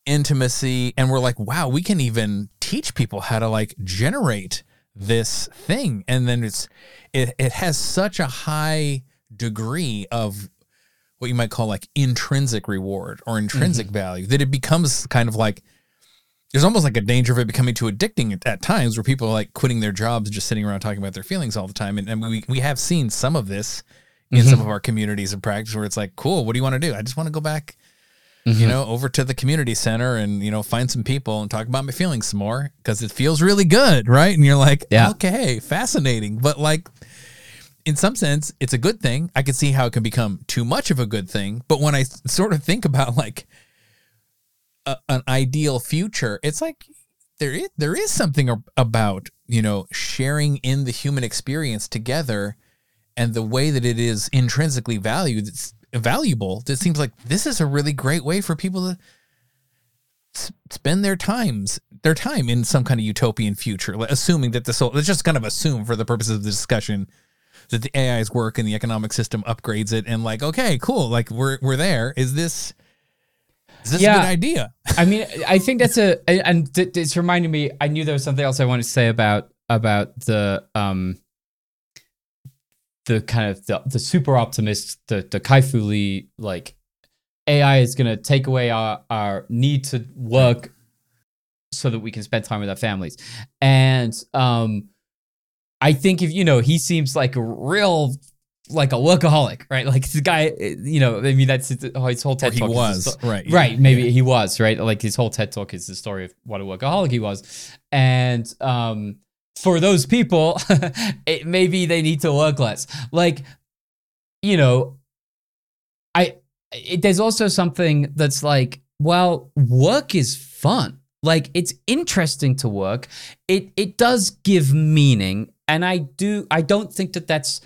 [SPEAKER 1] intimacy and we're like wow we can even teach people how to like generate this thing. And then it's it, it has such a high degree of what you might call like intrinsic reward or intrinsic mm-hmm. value that it becomes kind of like there's almost like a danger of it becoming too addicting at, at times where people are like quitting their jobs and just sitting around talking about their feelings all the time. And, and we, we have seen some of this in some mm-hmm. of our communities of practice where it's like cool what do you want to do? I just want to go back you mm-hmm. know over to the community center and you know find some people and talk about my feelings some more because it feels really good right? And you're like
[SPEAKER 2] Yeah.
[SPEAKER 1] okay fascinating. But like in some sense it's a good thing. I can see how it can become too much of a good thing but when I sort of think about like a, an ideal future it's like there is there is something about you know sharing in the human experience together and the way that it is intrinsically valued it's valuable. It seems like this is a really great way for people to spend their times their time in some kind of utopian future assuming that this whole let's just kind of assume for the purposes of the discussion that the AI's work and the economic system upgrades it and like okay cool like we're we're there. Is this is this a good idea?
[SPEAKER 2] I mean, I think that's a, and it's reminding me. I knew there was something else I wanted to say about about the um the kind of the, the super optimist, the the Kai Fu Lee like AI is going to take away our our need to work so that we can spend time with our families, and um, I think if you know, he seems like a real like a workaholic, right? Like the guy, you know, I mean, that's his, his whole TED
[SPEAKER 1] he
[SPEAKER 2] talk is
[SPEAKER 1] was
[SPEAKER 2] sto-
[SPEAKER 1] right
[SPEAKER 2] right maybe he was right like his whole ted talk is the story of what a workaholic he was and um for those people it maybe they need to work less like you know, I it, there's also something that's like, well, work is fun. Like it's interesting to work. It it does give meaning, and I do. I don't think that that's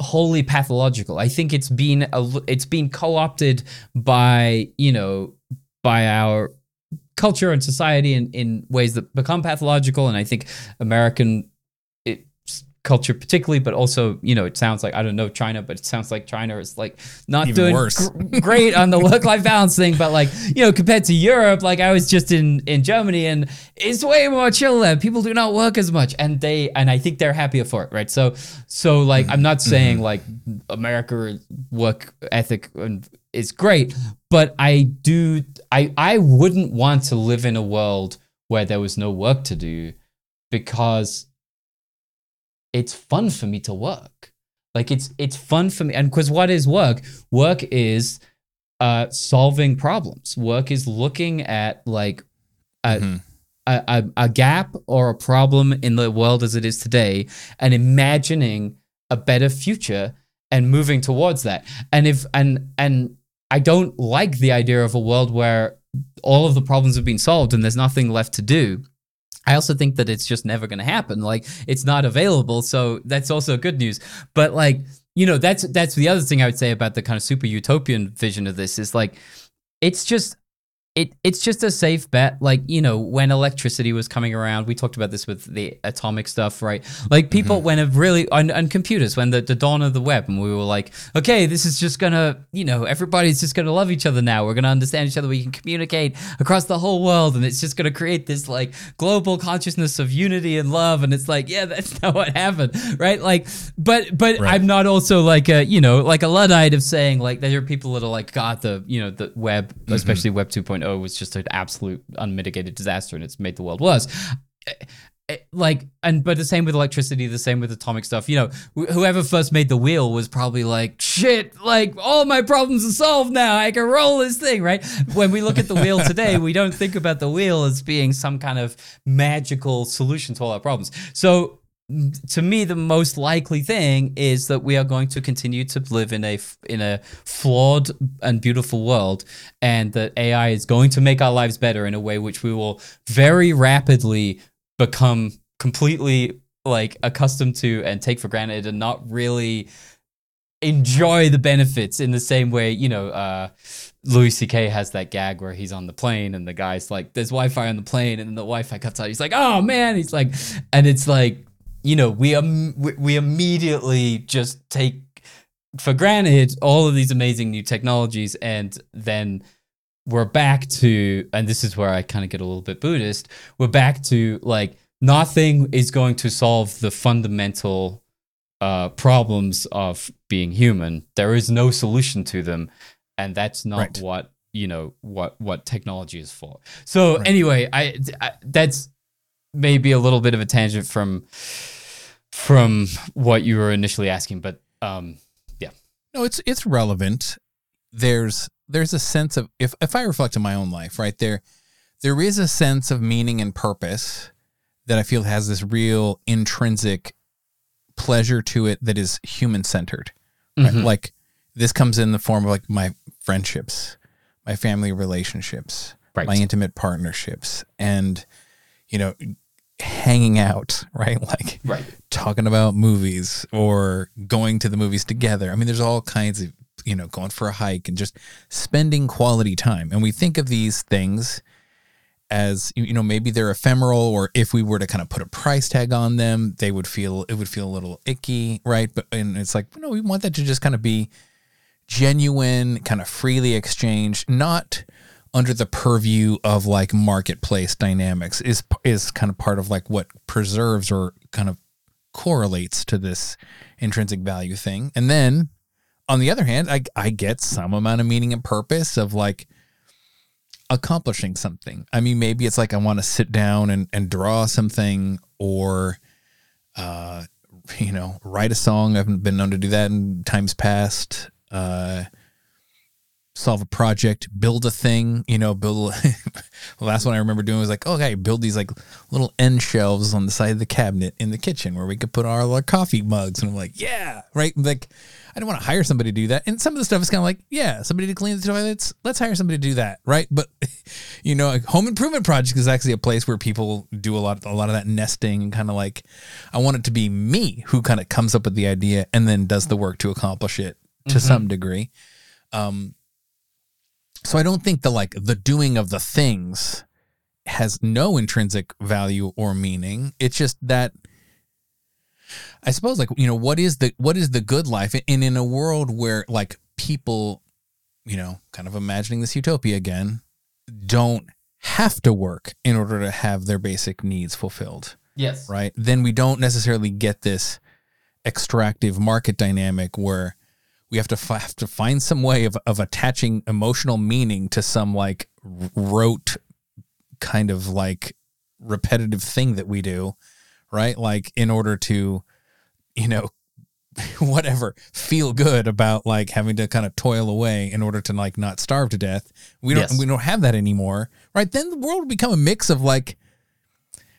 [SPEAKER 2] wholly pathological. I think it's been a, it's been co-opted by you know by our culture and society in, in ways that become pathological. And I think American culture particularly but also you know it sounds like i don't know china but it sounds like china is like not
[SPEAKER 1] Even
[SPEAKER 2] doing
[SPEAKER 1] worse.
[SPEAKER 2] gr- great on the work life balance thing but like you know compared to europe like i was just in in germany and it's way more chill there. People do not work as much and they and i think they're happier for it right? So so like i'm not mm-hmm. saying mm-hmm. like america work ethic and is great but i do i i wouldn't want to live in a world where there was no work to do because it's fun for me to work. Like it's it's fun for me, and because what is work? Work is uh, solving problems. Work is looking at like a,
[SPEAKER 1] Mhm.
[SPEAKER 2] a, a a gap or a problem in the world as it is today, and imagining a better future and moving towards that. And if and and I don't like the idea of a world where all of the problems have been solved and there's nothing left to do. I also think that it's just never going to happen. Like it's not available, so that's also good news. But like you know, that's that's the other thing I would say about the kind of super utopian vision of this is like it's just it it's just a safe bet. Like you know, when electricity was coming around, we talked about this with the atomic stuff, right? Like mm-hmm. people when it really on, on computers when the, the dawn of the web, and we were like, okay, this is just gonna you know everybody's just gonna love each other now. We're gonna understand each other. We can communicate across the whole world, and it's just gonna create this like global consciousness of unity and love. And it's like, yeah, that's not what happened, right? Like, but but
[SPEAKER 1] Right.
[SPEAKER 2] I'm not also like a you know like a luddite of saying like there are people that are like God the you know the web mm-hmm. especially web 2.0 was just an absolute unmitigated disaster and it's made the world worse. Eh, eh, like and but the same with electricity the same with atomic stuff. You know wh- whoever first made the wheel was probably like shit like all my problems are solved now. I can roll this thing right? When we look at the wheel today we don't think about the wheel as being some kind of magical solution to all our problems. So to me the most likely thing is that we are going to continue to live in a in a flawed and beautiful world and that AI is going to make our lives better in a way which we will very rapidly become completely like accustomed to and take for granted and not really enjoy the benefits in the same way, you know, uh, Louis C.K. has that gag where he's on the plane and the guy's like, there's Wi Fi on the plane, and the Wi Fi cuts out. He's like, oh man, he's like, and it's like, you know, we, um, we, we immediately just take for granted all of these amazing new technologies, and then we're back to, and this is where I kind of get a little bit Buddhist, we're back to like, nothing is going to solve the fundamental uh, problems of being human. There is no solution to them, and that's not
[SPEAKER 1] Right.
[SPEAKER 2] what you know what what technology is for. So
[SPEAKER 1] Right.
[SPEAKER 2] anyway, I, I that's maybe a little bit of a tangent from from what you were initially asking, but um, yeah.
[SPEAKER 1] No, it's it's relevant. There's there's a sense of if if I reflect on my own life, right there, there is a sense of meaning and purpose that I feel has this real intrinsic pleasure to it that is human centered. Right?
[SPEAKER 2] Mhm.
[SPEAKER 1] Like this comes in the form of like my friendships, my family relationships,
[SPEAKER 2] Right.
[SPEAKER 1] my intimate partnerships, and you know, hanging out, right? Like
[SPEAKER 2] right,
[SPEAKER 1] talking about movies or going to the movies together. I mean, there's all kinds of, you know, going for a hike and just spending quality time. And we think of these things as, you know, maybe they're ephemeral or if we were to kind of put a price tag on them, they would feel, it would feel a little icky, right? But, and it's like, no, we want that to just kind of be genuine, kind of freely exchanged, not under the purview of like marketplace dynamics is is kind of part of like what preserves or kind of correlates to this intrinsic value thing. And then on the other hand, I I get some amount of meaning and purpose of like accomplishing something. I mean, maybe it's like I want to sit down and, and draw something or uh you know, write a song. I haven't been known to do that in times past. Uh solve a project, build a thing, you know, build. the last one I remember doing was like, okay, build these like little end shelves on the side of the cabinet in the kitchen where we could put all our coffee mugs. And I'm like, yeah, right. Like, I don't want to hire somebody to do that. And some of the stuff is kind of like, yeah, somebody to clean the toilets. Let's hire somebody to do that, right? But you know, a home improvement project is actually a place where people do a lot, a lot of that nesting and kind of like, I want it to be me who kind of comes up with the idea and then does the work to accomplish it to some degree. Um, so I don't think the like the doing of the things has no intrinsic value or meaning. It's just that I suppose like you know what is the what is the good life and in a world where like people you know kind of imagining this utopia again don't have to work in order to have their basic needs fulfilled
[SPEAKER 2] Yes.
[SPEAKER 1] right then we don't necessarily get this extractive market dynamic where we have to f- have to find some way of, of attaching emotional meaning to some like rote kind of like repetitive thing that we do right? Like in order to you know whatever feel good about like having to kind of toil away in order to like not starve to death. We don't
[SPEAKER 2] Yes.
[SPEAKER 1] we don't have that anymore right? Then the world will become a mix of like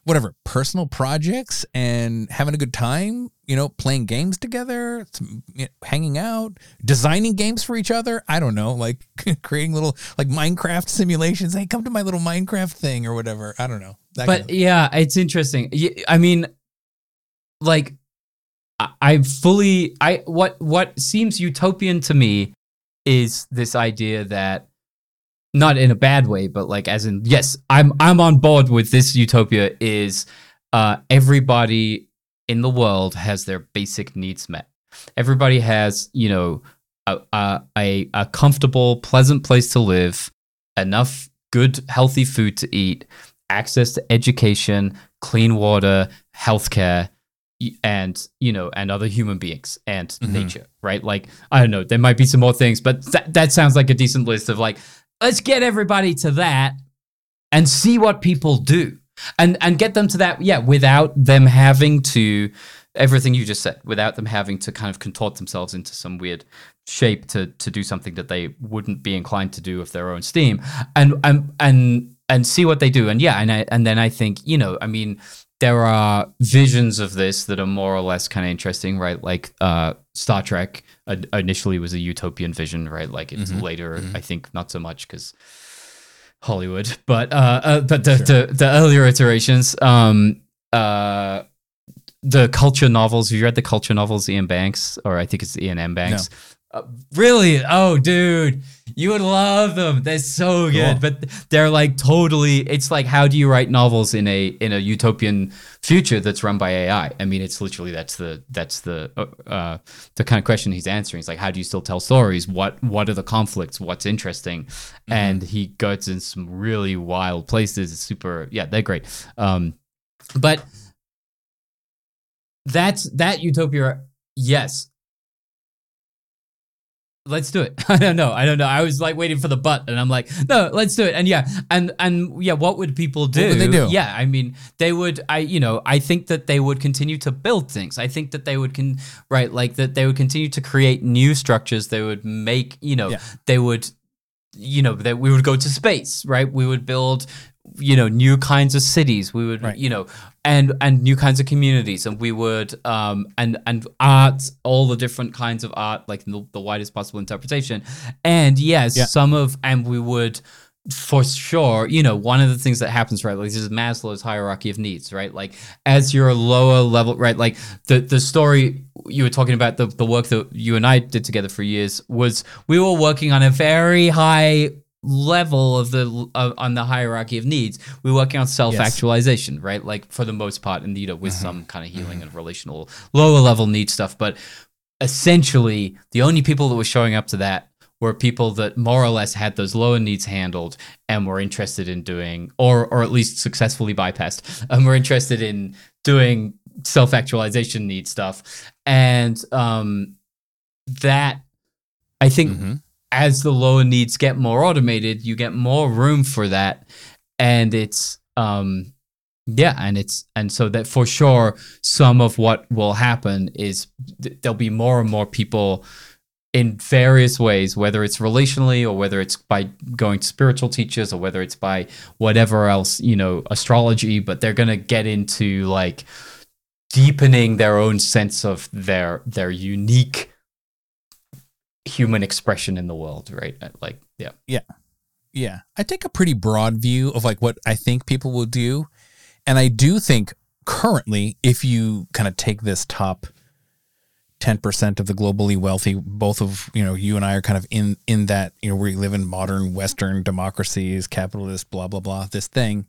[SPEAKER 1] whatever personal projects and having a good time you know playing games together some, you know, hanging out designing games for each other i don't know like creating little like minecraft simulations hey come to my little minecraft thing or whatever i don't know that
[SPEAKER 2] but
[SPEAKER 1] kind of-
[SPEAKER 2] yeah, it's interesting. I mean, like, I fully, I what what seems utopian to me is this idea that not in a bad way, but like as in yes, I'm I'm on board with this utopia. Is uh, everybody in the world has their basic needs met. Everybody has you know a a, a, comfortable, pleasant place to live, enough good, healthy food to eat access to education, clean water, healthcare, and you know, and other human beings and
[SPEAKER 1] Mhm.
[SPEAKER 2] nature, right? Like I don't know, there might be some more things, but that that sounds like a decent list of like, let's get everybody to that and see what people do. And and get them to that, yeah, without them having to everything you just said, without them having to kind of contort themselves into some weird shape to to do something that they wouldn't be inclined to do of their own steam. And and and and see what they do. And yeah and I, and then i think you know i mean there are visions of this that are more or less kind of interesting right? Like uh star trek uh, initially was a utopian vision right? Like it's
[SPEAKER 1] Mhm,
[SPEAKER 2] later
[SPEAKER 1] mhm.
[SPEAKER 2] i think not so much because hollywood but uh, uh but the, the the earlier iterations um uh the culture novels. Have you read the culture novels, Iain Banks, or I think it's Iain M. Banks? Uh, really? Oh, dude, you would love them. They're so good,
[SPEAKER 1] Cool.
[SPEAKER 2] but they're like totally. It's like how do you write novels in a in a utopian future that's run by AI? I mean, it's literally that's the that's the uh, uh, the kind of question he's answering. It's like how do you still tell stories? What what are the conflicts? What's interesting? And he goes in some really wild places. It's super. Yeah, they're great. Um, but that's that utopia yes let's do it. I don't know. I don't know. I was like waiting for the butt, and i'm like no let's do it. And yeah and and yeah what would people do?
[SPEAKER 1] What would they do?
[SPEAKER 2] yeah i mean they would i you know i think that they would continue to build things. I think that they would can right like that they would continue to create new structures. They would make you know
[SPEAKER 1] Yeah.
[SPEAKER 2] they would you know that we would go to space right? We would build you know new kinds of cities we would
[SPEAKER 1] Right.
[SPEAKER 2] you know and and new kinds of communities and we would um and and art all the different kinds of art like the, the widest possible interpretation and yes
[SPEAKER 1] Yeah.
[SPEAKER 2] some of and we would for sure you know one of the things that happens right like this is maslow's hierarchy of needs right like as you're a lower level right like the the story you were talking about the, the work that you and i did together for years was we were working on a very high level of the uh, on the hierarchy of needs we're working on self-actualization right? Like for the most part and you know with some kind of healing and relational lower level need stuff but essentially the only people that were showing up to that were people that more or less had those lower needs handled and were interested in doing or or at least successfully bypassed and were interested in doing self-actualization need stuff. And um that i think
[SPEAKER 1] Mhm.
[SPEAKER 2] As the lower needs get more automated, you get more room for that. And it's um yeah, and it's and so that for sure some of what will happen is th- there'll be more and more people in various ways, whether it's relationally or whether it's by going to spiritual teachers or whether it's by whatever else, you know, astrology, but they're going to get into like deepening their own sense of their their unique human expression in the world, right? Uh, Like, yeah.
[SPEAKER 1] Yeah. Yeah. I take a pretty broad view of like what I think people will do. And I do think currently, if you kind of take this top 10% of the globally wealthy, both of, you know, you and I are kind of in in that, you know, we live in modern Western democracies, capitalist, blah, blah, blah, this thing.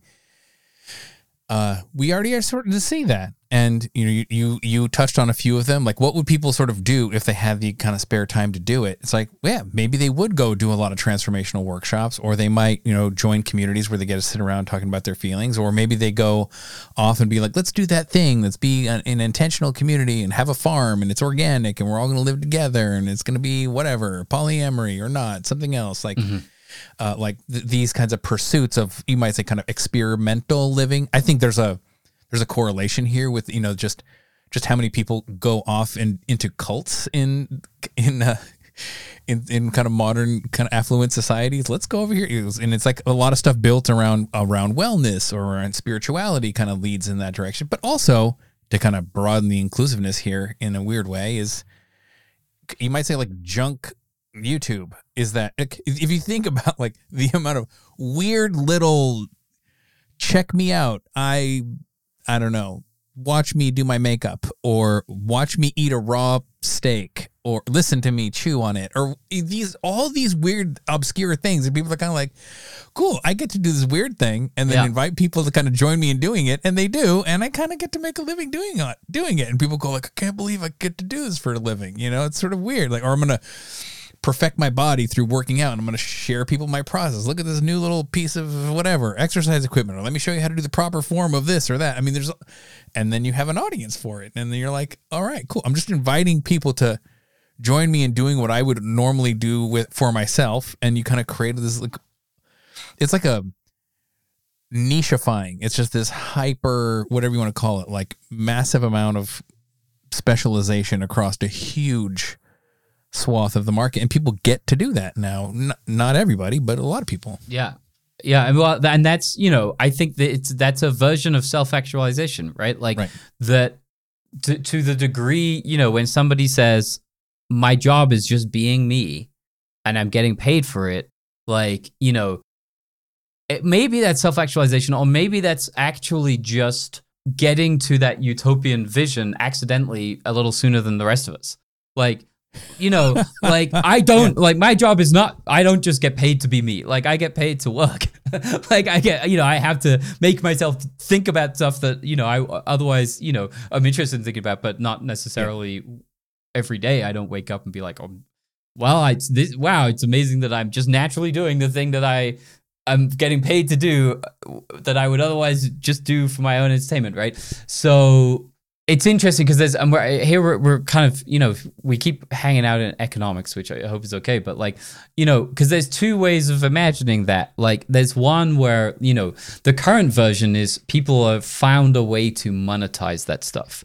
[SPEAKER 1] Uh, we already are starting to see that. And you know, you, you you touched on a few of them. Like, what would people sort of do if they had the kind of spare time to do it? It's like, yeah, maybe they would go do a lot of transformational workshops, or they might, you know, join communities where they get to sit around talking about their feelings, or maybe they go off and be like, let's do that thing. Let's be an, an intentional community and have a farm, and it's organic, and we're all going to live together, and it's going to be whatever polyamory or not, something else like uh, like th- these kinds of pursuits of you might say kind of experimental living. I think there's a there's a correlation here with you know just just how many people go off and into cults in in uh, in in kind of modern kind of affluent societies. Let's go over here, and it's like a lot of stuff built around around wellness or around spirituality kind of leads in that direction. But also to kind of broaden the inclusiveness here in a weird way is you might say like junk YouTube is that if you think about like the amount of weird little check me out, I I don't know, watch me do my makeup or watch me eat a raw steak or listen to me chew on it or these all these weird obscure things and people are kind of like cool i get to do this weird thing and then
[SPEAKER 2] Yeah.
[SPEAKER 1] invite people to kind of join me in doing it and they do and i kind of get to make a living doing it doing it and people go like i can't believe i get to do this for a living you know it's sort of weird like or i'm gonna perfect my body through working out and I'm going to share people my process. Look at this new little piece of whatever exercise equipment or let me show you how to do the proper form of this or that. I mean there's and then you have an audience for it and then you're like, "All right, cool. I'm just inviting people to join me in doing what I would normally do with for myself and you kind of created this like it's like a nicheifying. It's just this hyper whatever you want to call it, like massive amount of specialization across a huge swath of the market and people get to do that now N- not everybody but a lot of people
[SPEAKER 2] Yeah. Yeah, and well, and that's you know, I think that it's that's a version of self-actualization, right? Like
[SPEAKER 1] Right.
[SPEAKER 2] that to to the degree you know when somebody says my job is just being me, and I'm getting paid for it, like you know, it, maybe that's self-actualization, or maybe that's actually just getting to that utopian vision accidentally a little sooner than the rest of us, like you know, like I don't like my job is not I don't just get paid to be me. Like I get paid to work. like I get you know, I have to make myself think about stuff that, you know, I otherwise, you know, I'm interested in thinking about, but not necessarily every day I don't wake up and be like, oh well, it's this wow, it's amazing that I'm just naturally doing the thing that I I'm getting paid to do uh, that I would otherwise just do for my own entertainment, right? So it's interesting because there's um, we're, here we're, we're kind of you know we keep hanging out in economics which i hope is okay but like you know because there's two ways of imagining that. Like there's one where you know the current version is people have found a way to monetize that stuff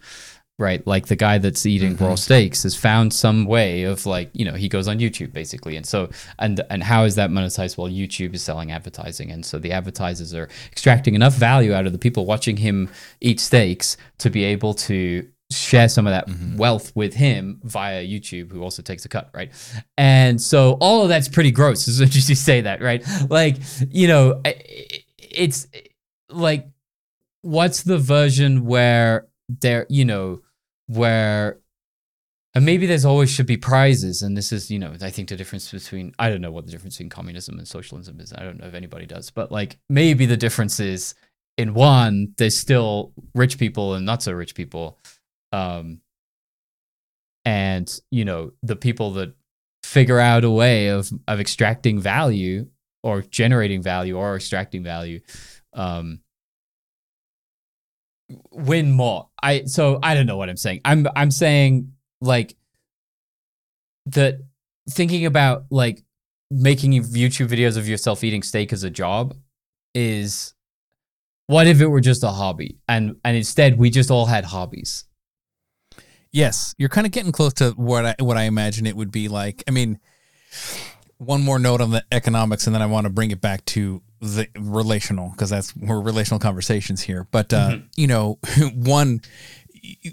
[SPEAKER 2] right? Like the guy that's eating mm-hmm. raw steaks has found some way of like you know he goes on youtube basically. And so and and how is that monetized? Well youtube is selling advertising. And so the advertisers are extracting enough value out of the people watching him eat steaks to be able to share some of that mm-hmm. wealth with him via YouTube, who also takes a cut, right? And so all of that's pretty gross, as much as you say that, right? Like, you know, it's like, what's the version where there, you know, where and maybe there's always should be prizes and this is you know i think the difference between i don't know what the difference between communism and socialism is i don't know if anybody does but like maybe the difference is in one there's still rich people and not so rich people um and you know the people that figure out a way of of extracting value or generating value or extracting value um win more. I so i don't know what i'm saying. I'm i'm saying like that thinking about like making youtube videos of yourself eating steak as a job is what if it were just a hobby? And and instead we just all had hobbies.
[SPEAKER 1] Yes, you're kind of getting close to what I what I imagine it would be like. I mean, one more note on the economics, and then I want to bring it back to the relational because that's we're relational conversations here. But uh, you know, one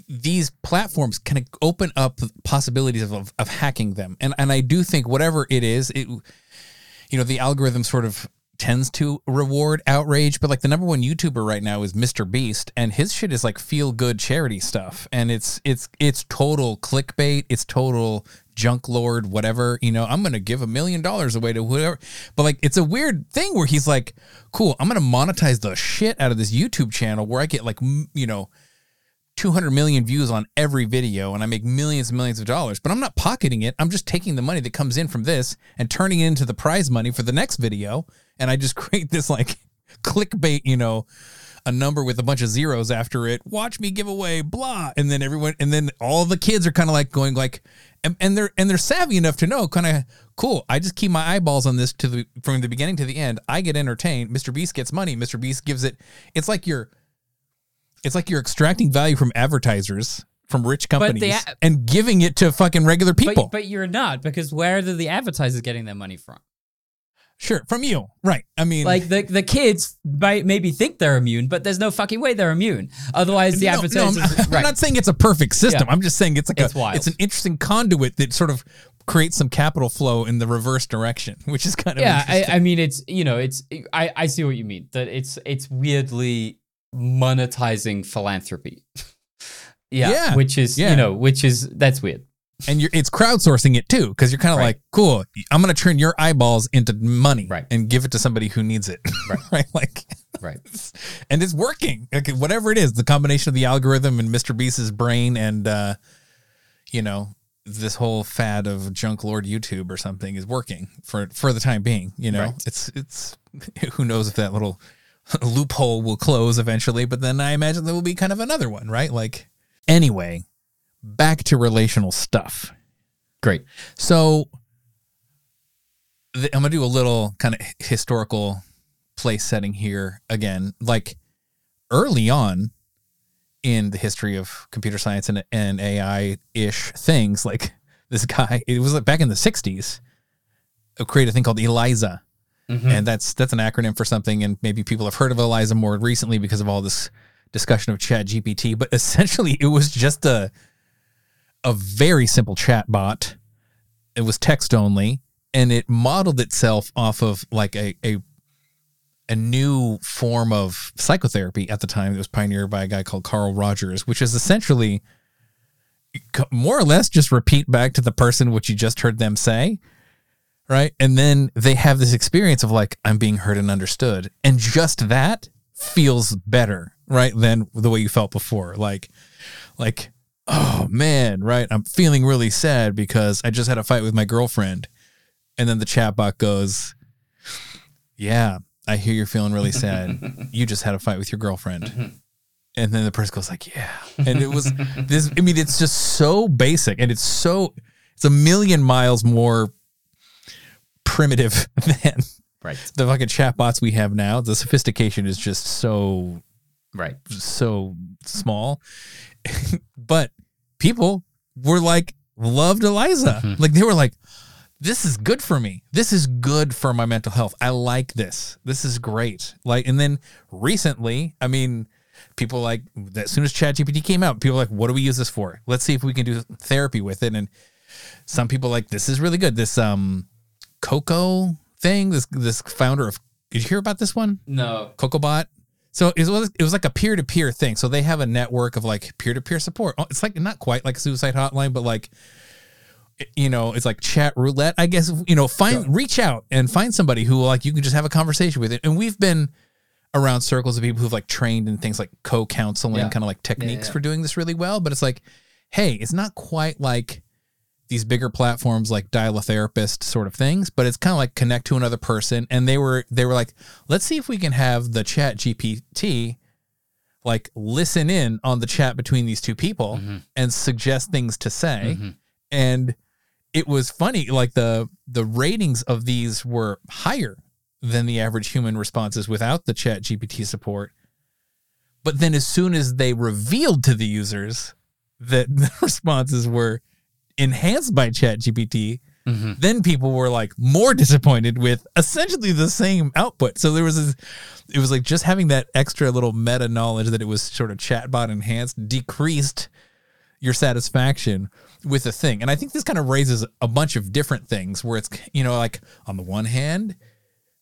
[SPEAKER 1] these platforms can open up possibilities of, of, of hacking them, and and I do think whatever it is, it you know the algorithm sort of tends to reward outrage, but like the number one YouTuber right now is Mr. Beast, and his shit is like feel good charity stuff, and it's it's it's total clickbait, it's total junk lord, whatever. You know, I'm gonna give a million dollars away to whoever, but like it's a weird thing where he's like, cool, I'm gonna monetize the shit out of this YouTube channel where I get like you know. 200 million views on every video and I make millions and millions of dollars, but I'm not pocketing it. I'm just taking the money that comes in from this and turning it into the prize money for the next video. And I just create this like clickbait, you know, a number with a bunch of zeros after it. Watch me give away, blah. And then everyone, and then all the kids are kind of like going like, and, and they're and they're savvy enough to know, kind of cool. I just keep my eyeballs on this to the from the beginning to the end. I get entertained. Mr. Beast gets money. Mr. Beast gives it. It's like you're it's like you're extracting value from advertisers from rich companies
[SPEAKER 2] the a-
[SPEAKER 1] and giving it to fucking regular people.
[SPEAKER 2] But, but you're not because where are the advertisers getting their money from?
[SPEAKER 1] Sure, from you, right? I mean,
[SPEAKER 2] Like the the kids might maybe think they're immune, but there's no fucking way they're immune. Otherwise, the
[SPEAKER 1] no, no,
[SPEAKER 2] advertisers.
[SPEAKER 1] I'm, I'm not saying it's a perfect system.
[SPEAKER 2] Yeah.
[SPEAKER 1] I'm just saying it's like
[SPEAKER 2] It's
[SPEAKER 1] a
[SPEAKER 2] wild.
[SPEAKER 1] it's an interesting conduit that sort of creates some capital flow in the reverse direction, which is kind of
[SPEAKER 2] yeah,
[SPEAKER 1] interesting.
[SPEAKER 2] I, I mean, it's you know, it's I I see what you mean. That it's it's weirdly monetizing philanthropy. yeah,
[SPEAKER 1] Yeah,
[SPEAKER 2] which is
[SPEAKER 1] yeah.
[SPEAKER 2] you know, which is that's weird.
[SPEAKER 1] And you're it's crowdsourcing it too because you're kind of
[SPEAKER 2] Right.
[SPEAKER 1] like cool i'm going to turn your eyeballs into money
[SPEAKER 2] Right.
[SPEAKER 1] and give it to somebody who needs it right, like
[SPEAKER 2] Right.
[SPEAKER 1] and it's working like whatever it is the combination of the algorithm and mr beast's brain and uh you know this whole fad of junk lord youtube or something is working for for the time being you know
[SPEAKER 2] Right.
[SPEAKER 1] it's it's who knows if that little loophole will close eventually but then i imagine there will be kind of another one right like anyway back to relational stuff
[SPEAKER 2] Great.
[SPEAKER 1] so th- I'm gonna do a little kind of historical place setting here again. Like early on in the history of computer science and, and AI ish things, like this guy, it was like back in the 60s, uh, created a thing called ELIZA.
[SPEAKER 2] Mm-hmm.
[SPEAKER 1] And that's that's an acronym for something, and maybe people have heard of ELIZA more recently because of all this discussion of Chat GPT. But essentially, it was just a a very simple chat bot. It was text only, and it modeled itself off of like a a a new form of psychotherapy at the time. It was pioneered by a guy called Carl Rogers, which is essentially more or less just repeat back to the person what you just heard them say right? And then they have this experience of like, I'm being heard and understood. And just that feels better, right? Than the way you felt before. Like, like, oh man, right? I'm feeling really sad because I just had a fight with my girlfriend. And then the chatbot goes, Yeah, I hear you're feeling really sad. you just had a fight with your girlfriend. Mm-hmm. And then the person goes like, "Yeah," and it was this. I mean, it's just so basic, and it's so it's a million miles more primitive than
[SPEAKER 2] Right.
[SPEAKER 1] the fucking chatbots we have now. The sophistication is just so
[SPEAKER 2] Right.
[SPEAKER 1] so small, but people were like loved Eliza. Like they were like, this is good for me. This is good for my mental health. I like this. This is great. Like, and then recently, I mean, people like as soon as ChatGPT came out, people were like, what do we use this for? Let's see if we can do therapy with it. And some people like this is really good. This um Koko thing, this this founder of did you hear about this one?
[SPEAKER 2] No.
[SPEAKER 1] KokoBot. So it was it was like a peer to peer thing. So they have a network of like peer to peer support. Oh, It's like not quite like a suicide hotline, but like you know, it's like chat roulette. I guess you know, find reach out and find somebody who like you can just have a conversation with it. And we've been around circles of people who've like trained in things like co counseling,
[SPEAKER 2] Yeah.
[SPEAKER 1] kind of like techniques
[SPEAKER 2] yeah.
[SPEAKER 1] for doing this really well. But it's like, hey, it's not quite like these bigger platforms like dial a therapist sort of things but it's kind of like connect to another person. And they were they were like let's see if we can have the chat gpt like listen in on the chat between these two people mm-hmm. and suggest things to say. Mm-hmm. And it was funny like the the ratings of these were higher than the average human responses without the chat gpt support. But then as soon as they revealed to the users that the responses were enhanced by ChatGPT,
[SPEAKER 2] Mhm.
[SPEAKER 1] then people were like more disappointed with essentially the same output. So there was this, it was like just having that extra little meta knowledge that it was sort of chatbot enhanced decreased your satisfaction with the thing. And I think this kind of raises a bunch of different things where it's, you know, like on the one hand,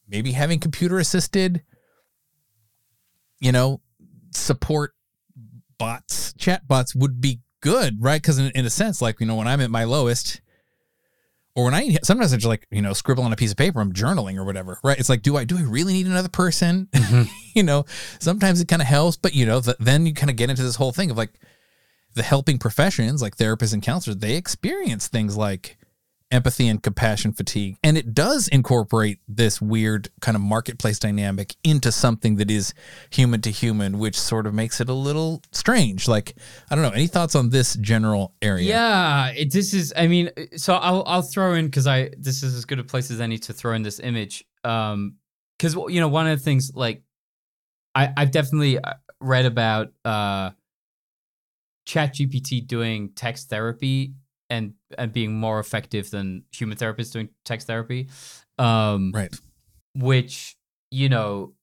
[SPEAKER 1] maybe having computer assisted, you know, support bots, chat bots would be good, right? Because in, in a sense, like, you know, when I'm at my lowest, or when I sometimes I just like, you know, scribble on a piece of paper, I'm journaling or whatever, right? It's like, do I do I really need another person? Mm-hmm. you know, sometimes it kind of helps, but you know, th- then you kind of get into this whole thing of like the helping professions, like therapists and counselors, they experience things like empathy and compassion fatigue. And it does incorporate this weird kind of marketplace dynamic into something that is human to human, which sort of makes it a little strange. Like, I don't know, any thoughts on this general area?
[SPEAKER 2] Yeah, it, this is. I mean, so I'll I'll throw in because I this is as good a place as any to throw in this image. Um, because you know one of the things like I I've definitely uh, read about uh ChatGPT doing text therapy and and being more effective than human therapists doing text therapy. Um,
[SPEAKER 1] Right.
[SPEAKER 2] which you know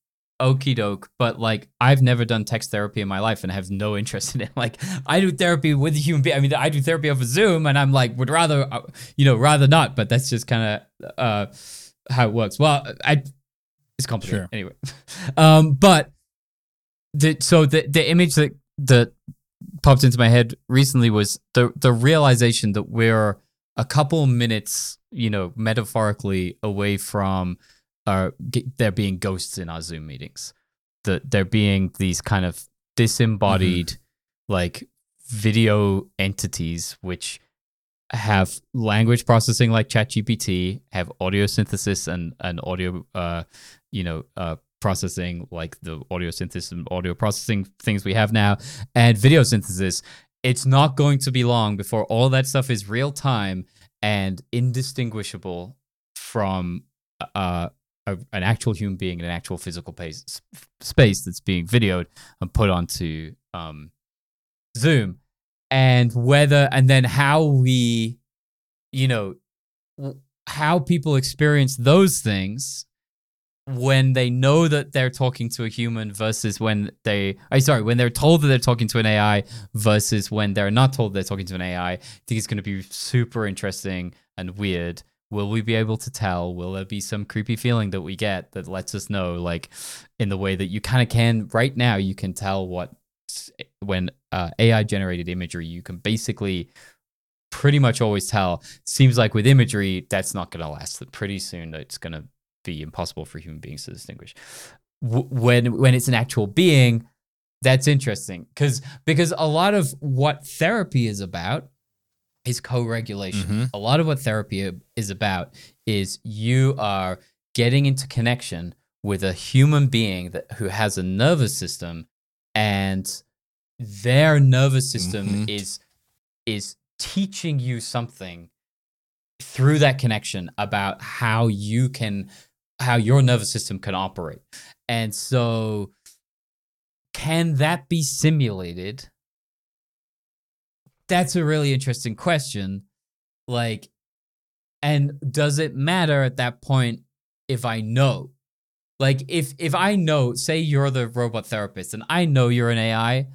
[SPEAKER 2] okie doke but like i've never done text therapy in my life and have no interest in it like i do therapy with a human being i mean i do therapy over zoom and i'm like would rather uh, you know rather not but that's just kind of uh how it works well i it's complicated
[SPEAKER 1] Sure.
[SPEAKER 2] anyway um but the so the the image that that popped into my head recently was the the realization that we're a couple minutes, you know, metaphorically away from uh, g- there being ghosts in our Zoom meetings. That there being these kind of disembodied, like video entities which have language processing like ChatGPT, have audio synthesis and and audio, uh, you know, uh, processing like the audio synthesis and audio processing things we have now, and video synthesis. It's not going to be long before all that stuff is real time and indistinguishable from uh, a, an actual human being in an actual physical pace, space that's being videoed and put onto um, Zoom. And whether, and then how we, you know, how people experience those things when they know that they're talking to a human versus when they I sorry, when they're told that they're talking to an AI versus when they're not told they're talking to an AI. I think it's going to be super interesting and weird. Will we be able to tell? Will there be some creepy feeling that we get that lets us know, like in the way that you kind of can right now? You can tell what when uh, AI generated imagery, you can basically pretty much always tell. Seems like with imagery, that's not going to last. That pretty soon, it's going to be impossible for human beings to distinguish. W- when when it's an actual being, that's interesting because because a lot of what therapy is about is co-regulation.
[SPEAKER 1] Mhm.
[SPEAKER 2] A lot of what therapy is about is you are getting into connection with a human being that who has a nervous system and their nervous system
[SPEAKER 1] Mhm.
[SPEAKER 2] is is teaching you something through that connection about how you can how your nervous system can operate. And so can that be simulated? That's a really interesting question. Like and does it matter at that point if I know? Like if if I know, say you're the robot therapist and I know you're an AI,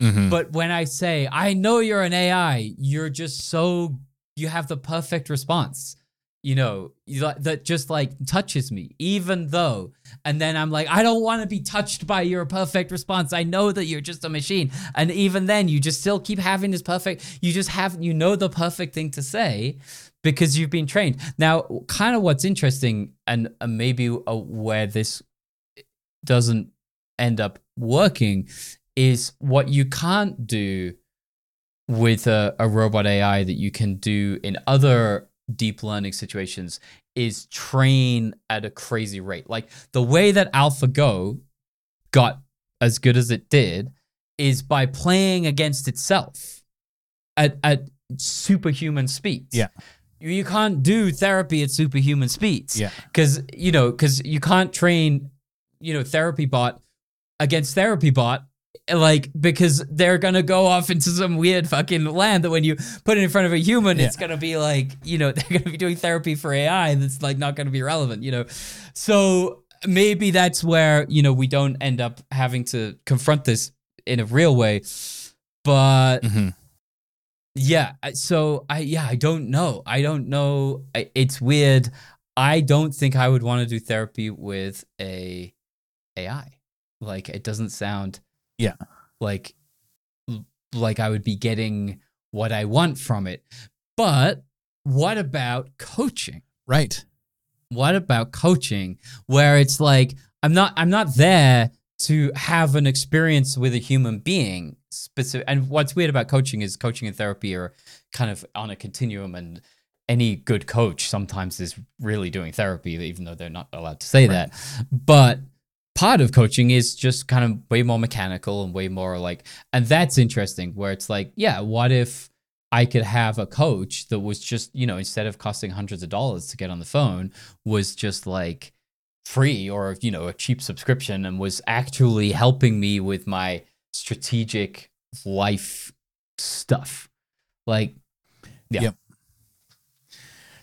[SPEAKER 1] Mhm.
[SPEAKER 2] but when I say, I know you're an AI, you're just so, you have the perfect response, you know, that just like touches me, even though, and then I'm like, I don't want to be touched by your perfect response. I know that you're just a machine. And even then, you just still keep having this perfect, you just have, you know, the perfect thing to say because you've been trained. Now, kind of what's interesting and maybe uh, where this doesn't end up working is what you can't do with a, a robot AI that you can do in other deep learning situations is train at a crazy rate. Like the way that AlphaGo got as good as it did is by playing against itself at, at superhuman speeds.
[SPEAKER 1] Yeah.
[SPEAKER 2] You, you can't do therapy at superhuman speeds
[SPEAKER 1] Yeah.
[SPEAKER 2] because you know because you can't train you know therapy bot against therapy bot like because they're gonna go off into some weird fucking land that when you put it in front of a human, it's gonna be like you know they're gonna be doing therapy for AI that's like not gonna be relevant, you know. So maybe that's where you know we don't end up having to confront this in a real way, but
[SPEAKER 1] Mhm.
[SPEAKER 2] yeah. So I yeah I don't know. I don't know. It's weird. I don't think I would want to do therapy with a AI. Like it doesn't sound
[SPEAKER 1] Yeah.
[SPEAKER 2] like like I would be getting what I want from it. But what about coaching?
[SPEAKER 1] Right.
[SPEAKER 2] What about coaching where it's like I'm not I'm not there to have an experience with a human being specific and what's weird about coaching is coaching and therapy are kind of on a continuum and any good coach sometimes is really doing therapy even though they're not allowed to say that but part of coaching is just kind of way more mechanical and way more like and that's interesting where it's like yeah what if i could have a coach that was just you know instead of costing hundreds of dollars to get on the phone was just like free or you know a cheap subscription and was actually helping me with my strategic life stuff like yeah
[SPEAKER 1] Yep.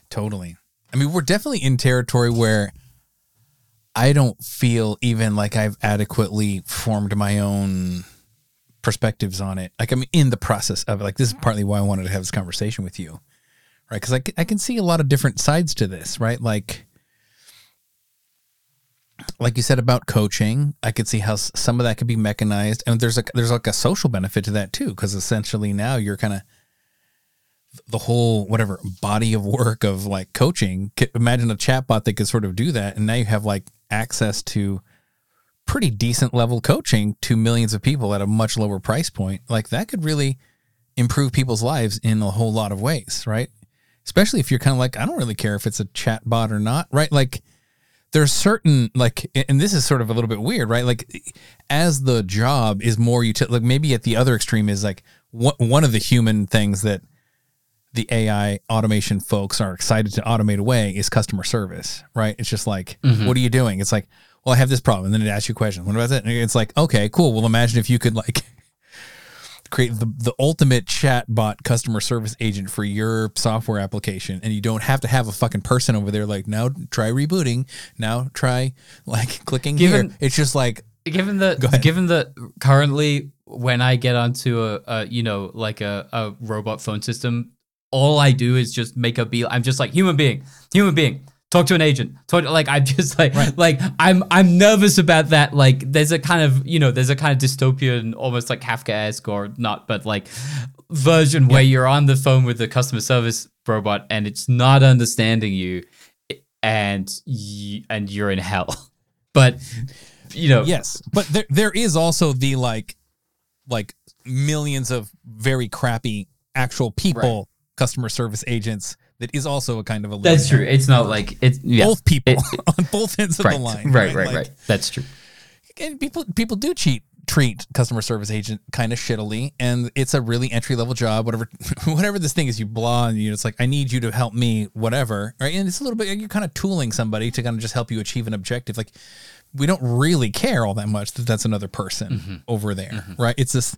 [SPEAKER 1] Totally. I mean, we're definitely in territory where I don't feel even like I've adequately formed my own perspectives on it. Like I'm in the process of. Like this is partly why I wanted to have this conversation with you, right? Because I, I can see a lot of different sides to this, right? Like, like you said about coaching, I could see how some of that could be mechanized, and there's like there's like a social benefit to that too, because essentially now you're kind of the whole whatever body of work of like coaching. Imagine a chatbot that could sort of do that, and now you have like access to pretty decent level coaching to millions of people at a much lower price point. Like that could really improve people's lives in a whole lot of ways, right? Especially if you're kind of like, I don't really care if it's a chatbot or not, right? Like there's certain like and this is sort of a little bit weird right like as the job is more util like maybe at the other extreme is like one, one of the human things that the ai automation folks are excited to automate away is customer service right? It's just like mm-hmm. what are you doing? It's like well i have this problem. And then it asks you a question. What about that? And it's like okay cool. Well imagine if you could like create the, the ultimate chatbot customer service agent for your software application. And you don't have to have a fucking person over there like now try rebooting. Now try like clicking
[SPEAKER 2] Given-
[SPEAKER 1] here. It's just like
[SPEAKER 2] given that given that currently when I get onto a, a you know like a, a robot phone system, all I do is just make a be. I'm just like human being, human being. Talk to an agent. Talk to, like I'm just like like I'm I'm nervous about that. Like there's a kind of you know there's a kind of dystopian, almost like Kafka-esque or not, but like version where you're on the phone with the customer service robot and it's not understanding you, and you, and you're in hell. But you know
[SPEAKER 1] yes but there, there is also the like like millions of very crappy actual people customer service agents that is also a kind of a
[SPEAKER 2] That's true. It's not like it's yeah.
[SPEAKER 1] both people
[SPEAKER 2] It-
[SPEAKER 1] on both ends of
[SPEAKER 2] right,
[SPEAKER 1] the line
[SPEAKER 2] right, right, right,
[SPEAKER 1] Like,
[SPEAKER 2] That's true.
[SPEAKER 1] and people people do cheat treat customer service agent kind of shittily and it's a really entry level job whatever whatever this thing is you blah and you know, it's like i need you to help me whatever right and it's a little bit you're kind of tooling somebody to kind of just help you achieve an objective like we don't really care all that much that that's another person
[SPEAKER 2] Mm-hmm.
[SPEAKER 1] over there right it's this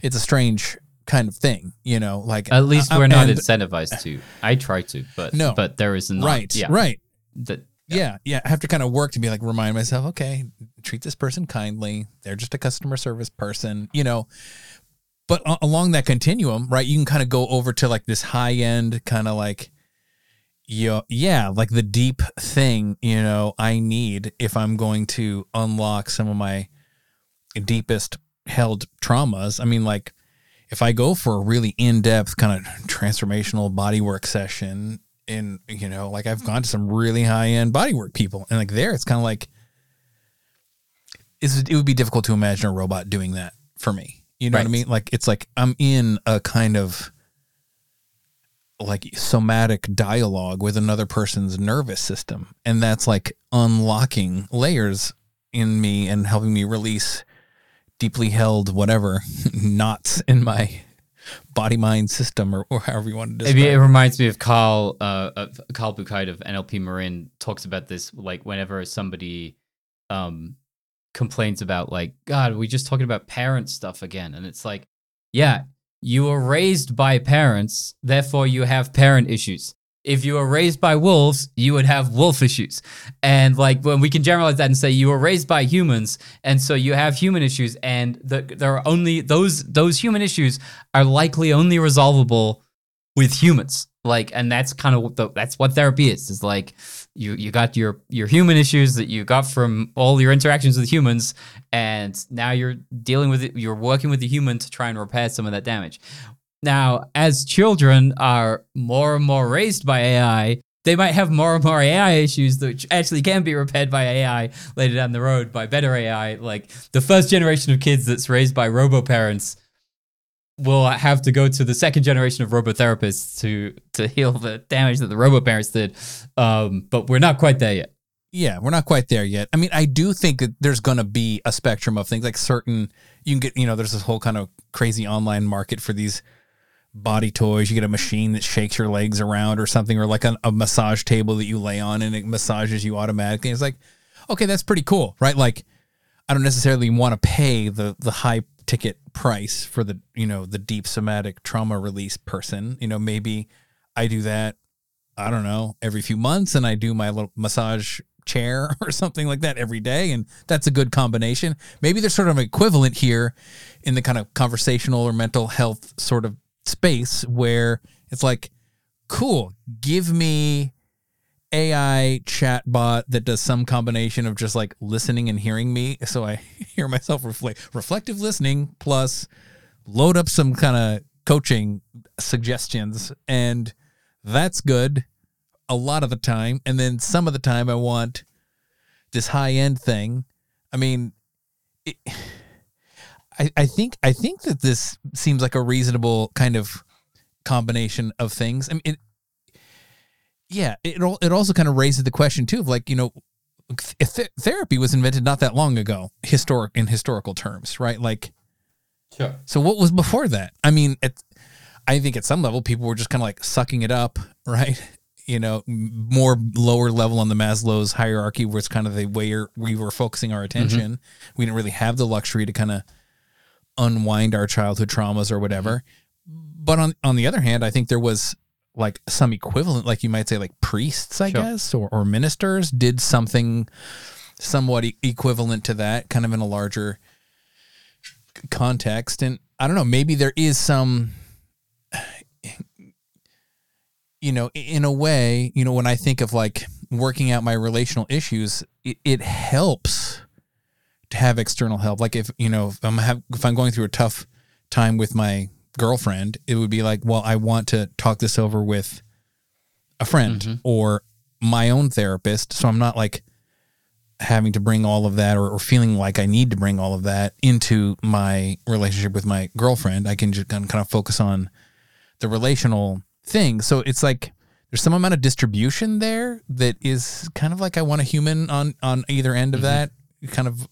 [SPEAKER 1] it's a strange kind of thing you know like
[SPEAKER 2] At least
[SPEAKER 1] uh,
[SPEAKER 2] we're not
[SPEAKER 1] and-
[SPEAKER 2] incentivized to. I try to, but
[SPEAKER 1] No.
[SPEAKER 2] but there is not.
[SPEAKER 1] right
[SPEAKER 2] Yeah.
[SPEAKER 1] right
[SPEAKER 2] That
[SPEAKER 1] yeah, yeah. I have to kind of work to be like remind myself, okay, treat this person kindly. They're just a customer service person, you know. But a- along that continuum, right, you can kind of go over to like this high end kind of like yeah, yeah, like the deep thing, you know, I need if I'm going to unlock some of my deepest held traumas. I mean, like if I go for a really in-depth kind of transformational bodywork session in you know like I've gone to some really high-end bodywork people and like there it's kind of like it's, it would be difficult to imagine a robot doing that for me. You know what I mean? Like it's like I'm in a kind of like somatic dialogue with another person's nervous system and that's like unlocking layers in me and helping me release deeply held whatever knots in my body mind system or, or however you want to describe
[SPEAKER 2] it
[SPEAKER 1] it.
[SPEAKER 2] reminds me of Carl uh, of Carl Buchheit of NLP Marin talks about this like whenever somebody um complains about like, God, we just talking about parent stuff again, and it's like, yeah, you were raised by parents, therefore you have parent issues. If you were raised by wolves, you would have wolf issues. And like when we can generalize that and say you were raised by humans, and so you have human issues, and the, there are only those those human issues are likely only resolvable with humans. Like, and that's kind of the, that's what therapy is. Is like you you got your your human issues that you got from all your interactions with humans, and now you're dealing with it. You're working with the human to try and repair some of that damage. Now, as children are more and more raised by AI, they might have more and more AI issues that actually can be repaired by AI later down the road by better AI. Like the first generation of kids that's raised by robo parents will have to go to the second generation of robotherapists to to heal the damage that the robo parents did. Um, but we're not quite there yet.
[SPEAKER 1] Yeah, we're not quite there yet. I mean, I do think that there's going to be a spectrum of things like certain you can get, you know, there's this whole kind of crazy online market for these body toys. You get a machine that shakes your legs around or something, or like a, a massage table that you lay on and it massages you automatically. It's like, okay, that's pretty cool, right? Like, I don't necessarily want to pay the the high ticket price for the you know the deep somatic trauma release person. You know, maybe I do that. I don't know every few months, and I do my little massage chair or something like that every day, and that's a good combination. Maybe there's sort of an equivalent here in the kind of conversational or mental health sort of space where it's like, cool, give me AI chatbot that does some combination of just like listening and hearing me. So I hear myself reflect reflective listening plus load up some kind of coaching suggestions. And that's good a lot of the time. And then some of the time I want this high end thing. I mean, it, I, I think I think that this seems like a reasonable kind of combination of things. I mean, it, yeah, it it also kind of raises the question too of like you know, th- therapy was invented not that long ago, historic in historical terms, right? Like,
[SPEAKER 2] sure.
[SPEAKER 1] So what was before that? I mean, it, I think at some level people were just kind of like sucking it up, right? You know, more lower level on the Maslow's hierarchy was kind of the way we were focusing our attention. Mm-hmm. We didn't really have the luxury to kind of unwind our childhood traumas or whatever. But on on the other hand, I think there was like some equivalent, like you might say, like priests, I sure. guess, or, or ministers did something somewhat e- equivalent to that, kind of in a larger context. And I don't know, maybe there is some, you know, in a way, you know, when I think of like working out my relational issues, it, it helps to have external help. Like if you know, if I'm have, if I'm going through a tough time with my girlfriend, it would be like, well, I want to talk this over with a friend mm-hmm. or my own therapist. So I'm not like having to bring all of that or, or, feeling like I need to bring all of that into my relationship with my girlfriend. I can just kind of focus on the relational thing. So it's like there's some amount of distribution there that is kind of like I want a human on on either end of mm-hmm. that, kind of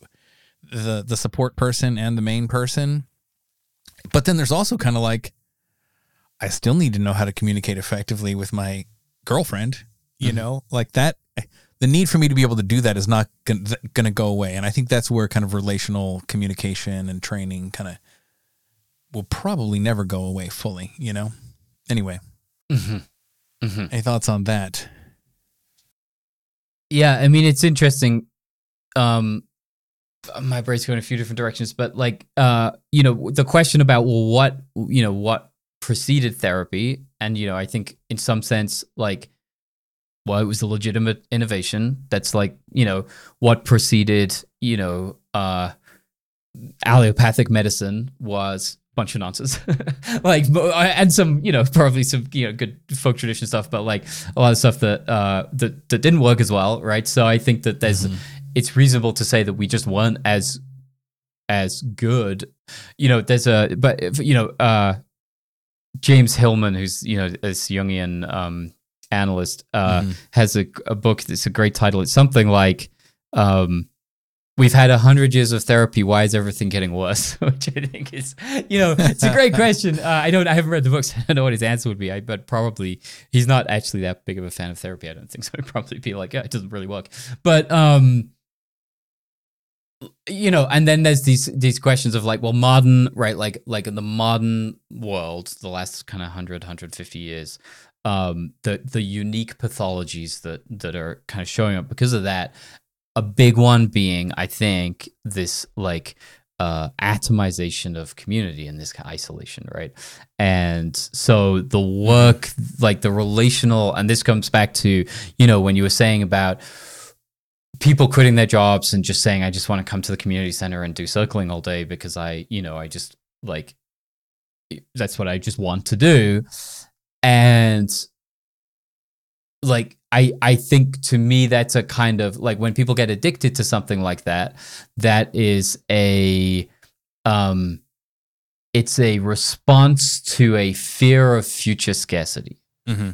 [SPEAKER 1] the the support person and the main person. But then there's also kind of like, I still need to know how to communicate effectively with my girlfriend. You mm-hmm. know, like that. The need for me to be able to do that is not going to go away, and I think that's where kind of relational communication and training kind of will probably never go away fully. You know. Anyway, mm-hmm. Mm-hmm. any thoughts on that?
[SPEAKER 2] Yeah, I mean it's interesting. Um, my brain's going a few different directions, but like, uh, you know, the question about well, what you know, what preceded therapy, and you know, I think in some sense, like, well, it was a legitimate innovation. That's like, you know, what preceded, you know, uh, allopathic medicine was a bunch of nonsense. like, and some, you know, probably some, you know, good folk tradition stuff, but like a lot of stuff that uh that that didn't work as well, right? So I think that there's. Mm-hmm it's reasonable to say that we just weren't as as good. You know, there's a but if, you know, uh, James Hillman, who's you know this Jungian um, analyst, uh, mm-hmm. has a, a book that's a great title. It's something like. Um, We've had a hundred years of therapy. Why is everything getting worse? Which I think is, you know, it's a great question. Uh, I don't, I haven't read the books. I don't know what his answer would be. I, but probably he's not actually that big of a fan of therapy. I don't think so. He'd probably be like, yeah, it doesn't really work. But um, you know and then there's these these questions of like well modern right like like in the modern world the last kind of 100 150 years um the the unique pathologies that that are kind of showing up because of that a big one being i think this like uh atomization of community and this kind of isolation right? And so the work like the relational and this comes back to you know when you were saying about people quitting their jobs and just saying, I just want to come to the community center and do circling all day because I, you know, I just like that's what I just want to do. And like I I think to me that's a kind of like when people get addicted to something like that, that is a um it's a response to a fear of future scarcity.
[SPEAKER 1] Mm-hmm.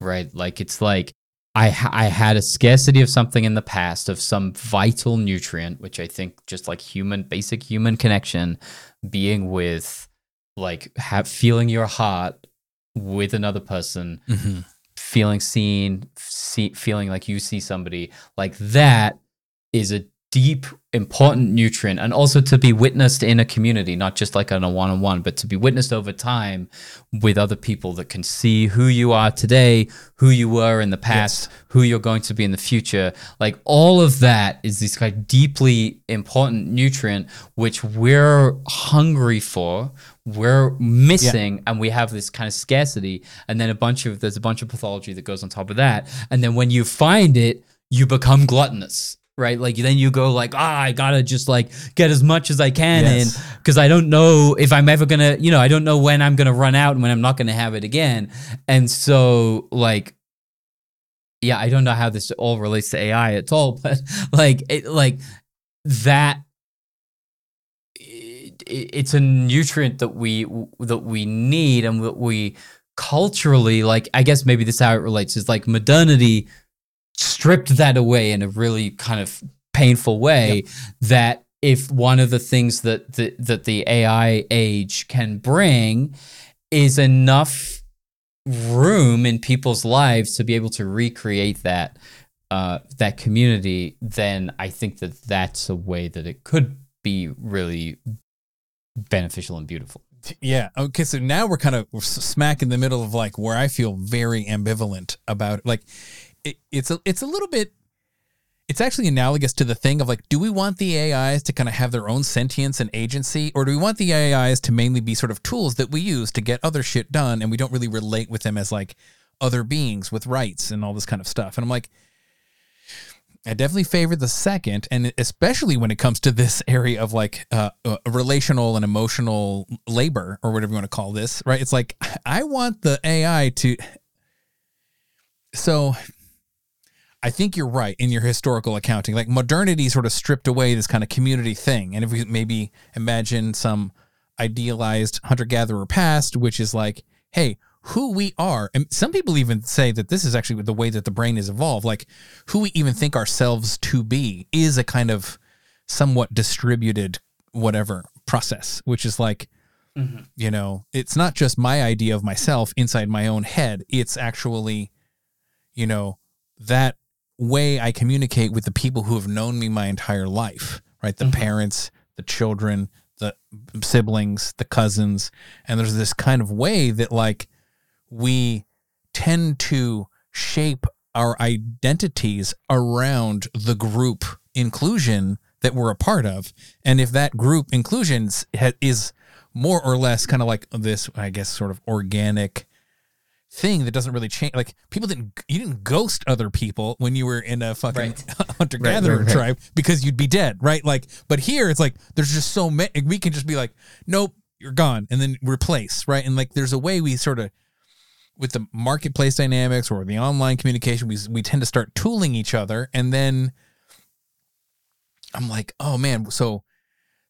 [SPEAKER 2] Right? Like it's like I ha- I had a scarcity of something in the past of some vital nutrient, which I think just like human basic human connection, being with like have feeling your heart with another person,
[SPEAKER 1] Mm-hmm.
[SPEAKER 2] feeling seen, see, feeling like you see somebody like that is a deep important nutrient and also to be witnessed in a community not just like on a one-on-one but to be witnessed over time with other people that can see who you are today who you were in the past who you're going to be in the future. Like all of that is this kind of deeply important nutrient which we're hungry for we're missing and we have this kind of scarcity and then a bunch of there's a bunch of pathology that goes on top of that. And then when you find it you become gluttonous right like then you go like ah i gotta just like get as much as i can
[SPEAKER 1] Yes.
[SPEAKER 2] in because i don't know if i'm ever gonna you know i don't know when i'm gonna run out and when i'm not gonna have it again and so like yeah i don't know how this all relates to ai at all but like it like that it, it's a nutrient that we that we need and that we culturally like i guess maybe this is how it relates is like modernity stripped that away in a really kind of painful way that if one of the things that the, that the AI age can bring is enough room in people's lives to be able to recreate that uh, that community, then I think that that's a way that it could be really beneficial and beautiful.
[SPEAKER 1] Yeah. Okay. So now we're kind of we're smack in the middle of like where I feel very ambivalent about it. Like it, it's a it's a little bit. It's actually analogous to the thing of like, do we want the AIs to kind of have their own sentience and agency, or do we want the AIs to mainly be sort of tools that we use to get other shit done, and we don't really relate with them as like other beings with rights and all this kind of stuff? And I'm like, I definitely favor the second, and especially when it comes to this area of like uh, uh, relational and emotional labor, or whatever you want to call this, right? It's like I want the AI to. So, I think you're right in your historical accounting. Like modernity sort of stripped away this kind of community thing, and if we maybe imagine some idealized hunter gatherer past, which is like, hey, who we are. And some people even say that this is actually the way that the brain is evolved. Like who we even think ourselves to be is a kind of somewhat distributed whatever process, which is like, mm-hmm. you know, it's not just my idea of myself inside my own head. It's actually, you know, that way I communicate with the people who have known me my entire life, right? The mm-hmm. parents, the children, the siblings, the cousins. And there's this kind of way that, like, we tend to shape our identities around the group inclusion that we're a part of. And if that group inclusion is more or less kind of like this, I guess, sort of organic thing that doesn't really change. Like people didn't, you didn't ghost other people when you were in a fucking
[SPEAKER 2] Right.
[SPEAKER 1] hunter gatherer
[SPEAKER 2] right, right.
[SPEAKER 1] tribe because you'd be dead, right? Like, but here it's like there's just so many. We can just be like, nope, you're gone, and then replace, right? And like, there's a way we sort of with the marketplace dynamics or the online communication, we we tend to start tooling each other, and then I'm like, oh man, so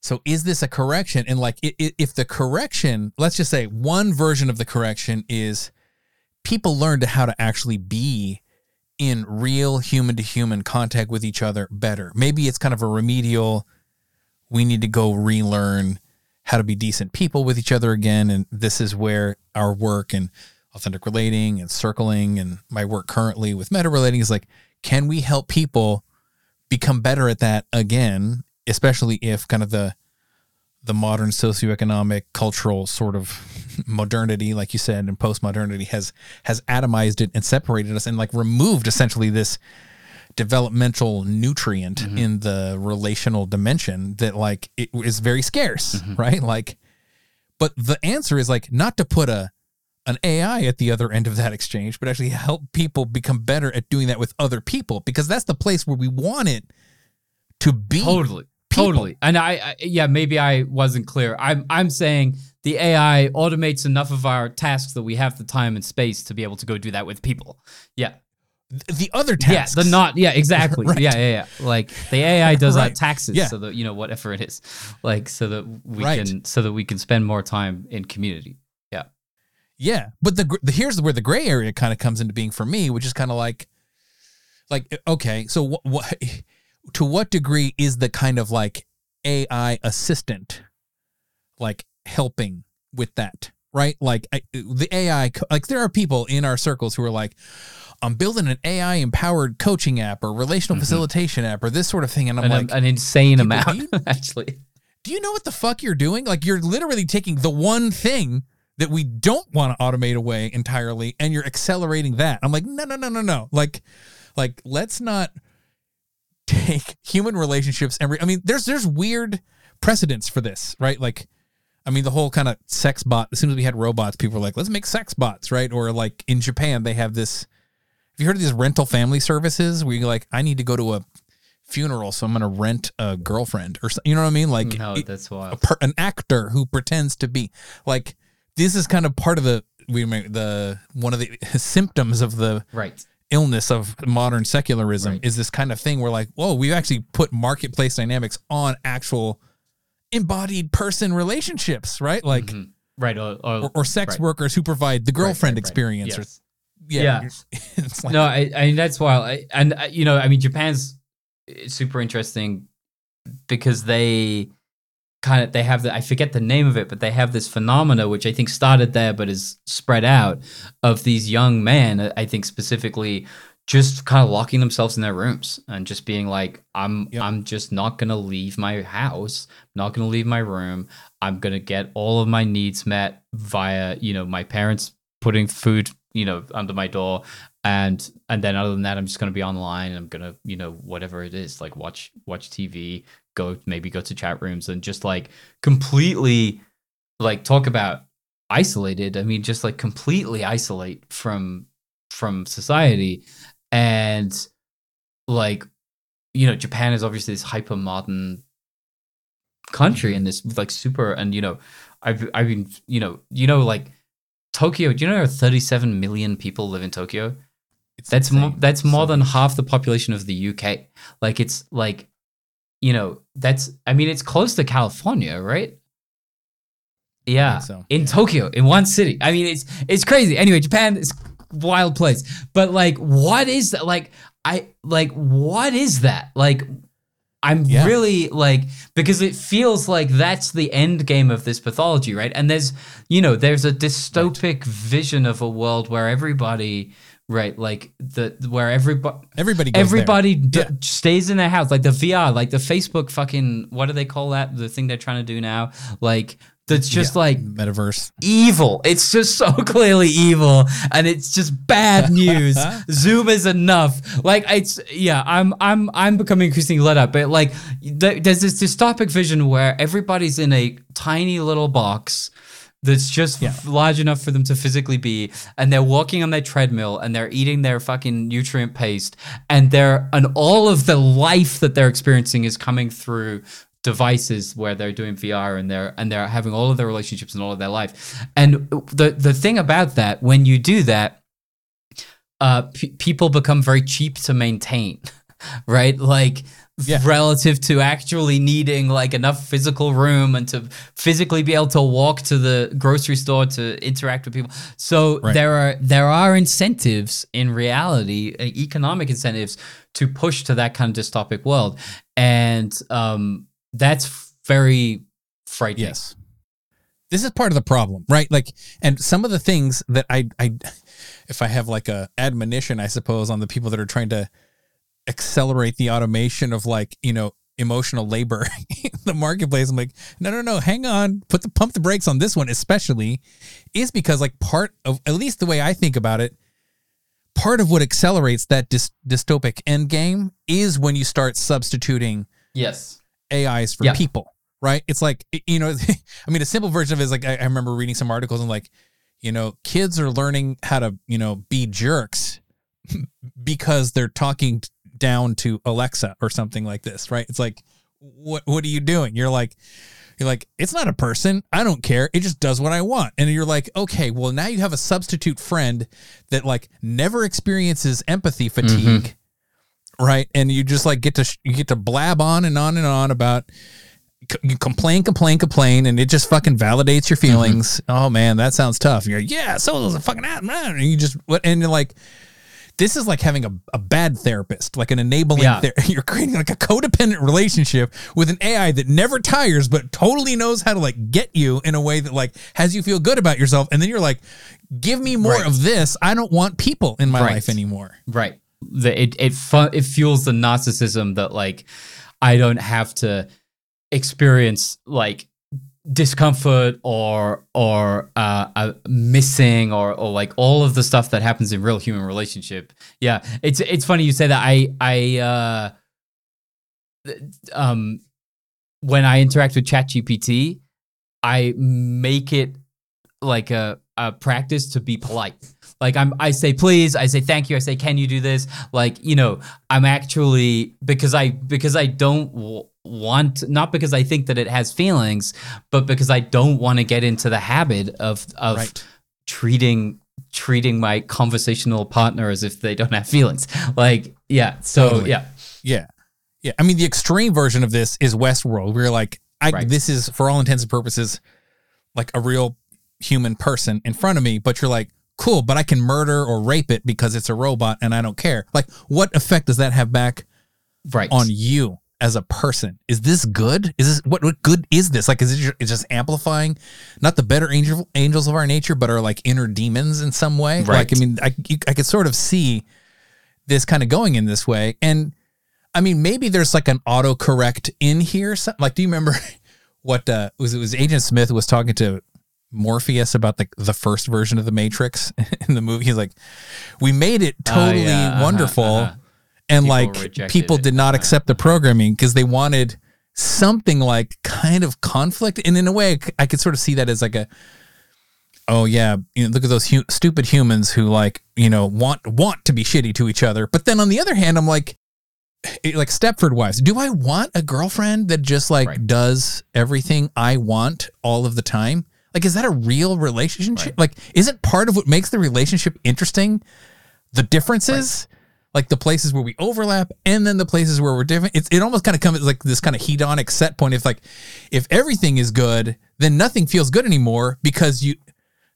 [SPEAKER 1] so is this a correction? And like, i- i- if the correction, let's just say one version of the correction is people learn to how to actually be in real human to human contact with each other better. Maybe it's kind of a remedial. We need to go relearn how to be decent people with each other again, and this is where our work and authentic relating and circling and my work currently with meta relating is like, can we help people become better at that again, especially if kind of the the modern socioeconomic cultural sort of modernity like you said and postmodernity has has atomized it and separated us and like removed essentially this developmental nutrient
[SPEAKER 2] Mm-hmm.
[SPEAKER 1] in the relational dimension that like it is very scarce
[SPEAKER 2] Mm-hmm.
[SPEAKER 1] right like but the answer is like not to put a an AI at the other end of that exchange, but actually help people become better at doing that with other people because that's the place where we want it to be.
[SPEAKER 2] Totally.
[SPEAKER 1] People.
[SPEAKER 2] Totally. And I, I yeah, maybe I wasn't clear. I'm I'm saying the AI automates enough of our tasks that we have the time and space to be able to go do that with people. Yeah.
[SPEAKER 1] The other tasks.
[SPEAKER 2] Yeah, the not yeah, exactly.
[SPEAKER 1] Right.
[SPEAKER 2] Yeah, yeah, yeah. Like the AI does our taxes
[SPEAKER 1] Yeah.
[SPEAKER 2] so that you know whatever it is. Like so that we
[SPEAKER 1] Right.
[SPEAKER 2] can so that we can spend more time in community. Yeah.
[SPEAKER 1] Yeah, but the, the here's where the gray area kind of comes into being for me, which is kind of like, like okay, so what, what, to what degree is the kind of like AI assistant, like helping with that, right? Like I, the AI, like there are people in our circles who are like, I'm building an AI empowered coaching app or relational mm-hmm. facilitation app or this sort of thing, and I'm
[SPEAKER 2] An,
[SPEAKER 1] like,
[SPEAKER 2] an insane amount
[SPEAKER 1] you-
[SPEAKER 2] actually.
[SPEAKER 1] do you know what the fuck you're doing? Like you're literally taking the one thing that we don't want to automate away entirely and you're accelerating that. I'm like, no, no, no, no, no. Like, like let's not take human relationships and re- I mean, there's there's weird precedents for this, right? Like, I mean, the whole kind of sex bot. As soon as we had robots, people were like, let's make sex bots, right? Or like in Japan, they have this. Have you heard of these rental family services where you're like, I need to go to a funeral, so I'm going to rent a girlfriend or you know what I mean? Like
[SPEAKER 2] No, that's
[SPEAKER 1] a
[SPEAKER 2] wild.
[SPEAKER 1] per, an actor who pretends to be like this is kind of part of the we the one of the symptoms of the
[SPEAKER 2] Right.
[SPEAKER 1] Illness of modern secularism
[SPEAKER 2] Right.
[SPEAKER 1] is this kind of thing where like whoa we've actually put marketplace dynamics on actual embodied person relationships right like
[SPEAKER 2] Mhm. Right. Or, or,
[SPEAKER 1] or, sex
[SPEAKER 2] right.
[SPEAKER 1] workers who provide the girlfriend
[SPEAKER 2] right.
[SPEAKER 1] experience
[SPEAKER 2] Yes.
[SPEAKER 1] or yeah,
[SPEAKER 2] Yeah.
[SPEAKER 1] it's like
[SPEAKER 2] no, I, I mean that's wild. I, and uh, you know, I mean, Japan's super interesting because they kind of they have the I forget the name of it, but they have this phenomena which I think started there, but is spread out of these young men. uh, I think specifically just kind of locking themselves in their rooms and just being like, I'm
[SPEAKER 1] Yep.
[SPEAKER 2] I'm just not gonna leave my house, not gonna leave my room. I'm gonna get all of my needs met via you know my parents putting food you know under my door and and then other than that i'm just going to be online and i'm going to you know whatever it is like watch watch tv go maybe go to chat rooms and just like completely like talk about isolated i mean just like completely isolate from from society and like you know japan is obviously this hyper modern country mm-hmm. and this like super and you know i've i've been you know you know like Tokyo, do you know there are 37 million people live in Tokyo?
[SPEAKER 1] it's
[SPEAKER 2] That's mo-
[SPEAKER 1] insane.
[SPEAKER 2] that's
[SPEAKER 1] So
[SPEAKER 2] more than half the population of the UK. Like it's like you know, that's I mean it's close to California, right? Yeah.
[SPEAKER 1] so,
[SPEAKER 2] In
[SPEAKER 1] yeah.
[SPEAKER 2] Tokyo, in one city. I mean it's it's crazy. Anyway, Japan is wild place. But like what is that? Like I like what is that? Like I'm
[SPEAKER 1] Yeah.
[SPEAKER 2] really like because it feels like that's the end game of this pathology, right? And there's you know there's a dystopic vision of a world where everybody, right, like the where everybody
[SPEAKER 1] everybody
[SPEAKER 2] everybody d-
[SPEAKER 1] Yeah.
[SPEAKER 2] stays in their house, like the VR, like the Facebook fucking what do they call that? The thing they're trying to do now, like that's just
[SPEAKER 1] Yeah.
[SPEAKER 2] like
[SPEAKER 1] metaverse
[SPEAKER 2] evil. It's just so clearly evil, and it's just bad news. Zoom is enough. Like it's yeah. I'm I'm I'm becoming increasingly let up. But like th- there's this dystopic vision where everybody's in a tiny little box. That's just
[SPEAKER 1] Yeah.
[SPEAKER 2] large enough for them to physically be, and they're walking on their treadmill, and they're eating their fucking nutrient paste, and they're and all of the life that they're experiencing is coming through devices where they're doing VR and they're and they're having all of their relationships and all of their life. And the the thing about that, when you do that, uh, p- people become very cheap to maintain, right? Like
[SPEAKER 1] Yeah.
[SPEAKER 2] relative to actually needing like enough physical room and to physically be able to walk to the grocery store to interact with people. So
[SPEAKER 1] Right.
[SPEAKER 2] there are there are incentives in reality, uh, economic incentives to push to that kind of dystopic world, and um, that's very frightening.
[SPEAKER 1] Yes. This is part of the problem, right? Like, and some of the things that I, I, if I have like a admonition, I suppose, on the people that are trying to accelerate the automation of like you know emotional labor in the marketplace. I'm like, no, no, no, hang on, put the pump the brakes on this one, especially, is because like part of at least the way I think about it, part of what accelerates that dys- dystopic end game is when you start substituting
[SPEAKER 2] Yes.
[SPEAKER 1] AIs for
[SPEAKER 2] Yeah.
[SPEAKER 1] people, right? It's like you know, I mean, a simple version of it is like I, I remember reading some articles and like, you know, kids are learning how to you know be jerks because they're talking down to Alexa or something like this, right? It's like, what what are you doing? You're like. You're like, it's not a person. I don't care. It just does what I want. And you're like, okay, well, now you have a substitute friend that like never experiences empathy fatigue mm-hmm. right and you just like get to you get to blab on and on and on about you complain complain complain and it just fucking validates your mm-hmm. feelings oh man that sounds tough you're like, yeah so was a fucking ass man and you just what and you're like this is like having a, a bad therapist like an enabling
[SPEAKER 2] Yeah.
[SPEAKER 1] ther- you're creating like a codependent relationship with an ai that never tires but totally knows how to like get you in a way that like has you feel good about yourself and then you're like give me more
[SPEAKER 2] Right.
[SPEAKER 1] of this i don't want people in my
[SPEAKER 2] Right.
[SPEAKER 1] life anymore
[SPEAKER 2] Right. The, it it fu- it fuels the narcissism that like I don't have to experience like discomfort or or uh, uh missing or or like all of the stuff that happens in real human relationship. Yeah, it's it's funny you say that. I I uh um when I interact with ChatGPT, I make it like a, a practice to be polite. Like I'm, I say please, I say thank you, I say can you do this? Like you know, I'm actually because I because I don't want not because I think that it has feelings, but because I don't want to get into the habit of of
[SPEAKER 1] Right.
[SPEAKER 2] treating treating my conversational partner as if they don't have feelings. Like yeah, so
[SPEAKER 1] Totally.
[SPEAKER 2] yeah,
[SPEAKER 1] Yeah. Yeah. I mean, the extreme version of this is Westworld, where like, I,
[SPEAKER 2] Right.
[SPEAKER 1] this is for all intents and purposes, like a real human person in front of me, but you're like, cool, but I can murder or rape it because it's a robot and I don't care. Like, what effect does that have back
[SPEAKER 2] right
[SPEAKER 1] on you as a person? Is this good? Is this what, what good is this? Like, is it it's just amplifying not the better angel, angels of our nature, but our like inner demons in some way?
[SPEAKER 2] Right.
[SPEAKER 1] Like, I mean, I, you, I could sort of see this kind of going in this way. And I mean, maybe there's like an autocorrect in here. So, like, do you remember what uh, was it was Agent Smith was talking to Morpheus about the the first version of the Matrix in the movie? He's like, we made it
[SPEAKER 2] Oh,
[SPEAKER 1] totally
[SPEAKER 2] yeah, uh-huh,
[SPEAKER 1] wonderful.
[SPEAKER 2] uh-huh.
[SPEAKER 1] And
[SPEAKER 2] People
[SPEAKER 1] like people did not accept the programming because they wanted something like kind of conflict. And in a way, I could sort of see that as like a, oh yeah, you know, look at those hu- stupid humans who like you know want want to be shitty to each other. But then on the other hand, I'm like, eh, like Stepford wives. Do I want a girlfriend that just like
[SPEAKER 2] Right.
[SPEAKER 1] does everything I want all of the time? Like, is that a real relationship?
[SPEAKER 2] Right.
[SPEAKER 1] Like, isn't part of what makes the relationship interesting the differences? Like the places where we overlap and then the places where we're different. It's, it almost kind of comes like this kind of hedonic set point. If like, if everything is good, then nothing feels good anymore because you,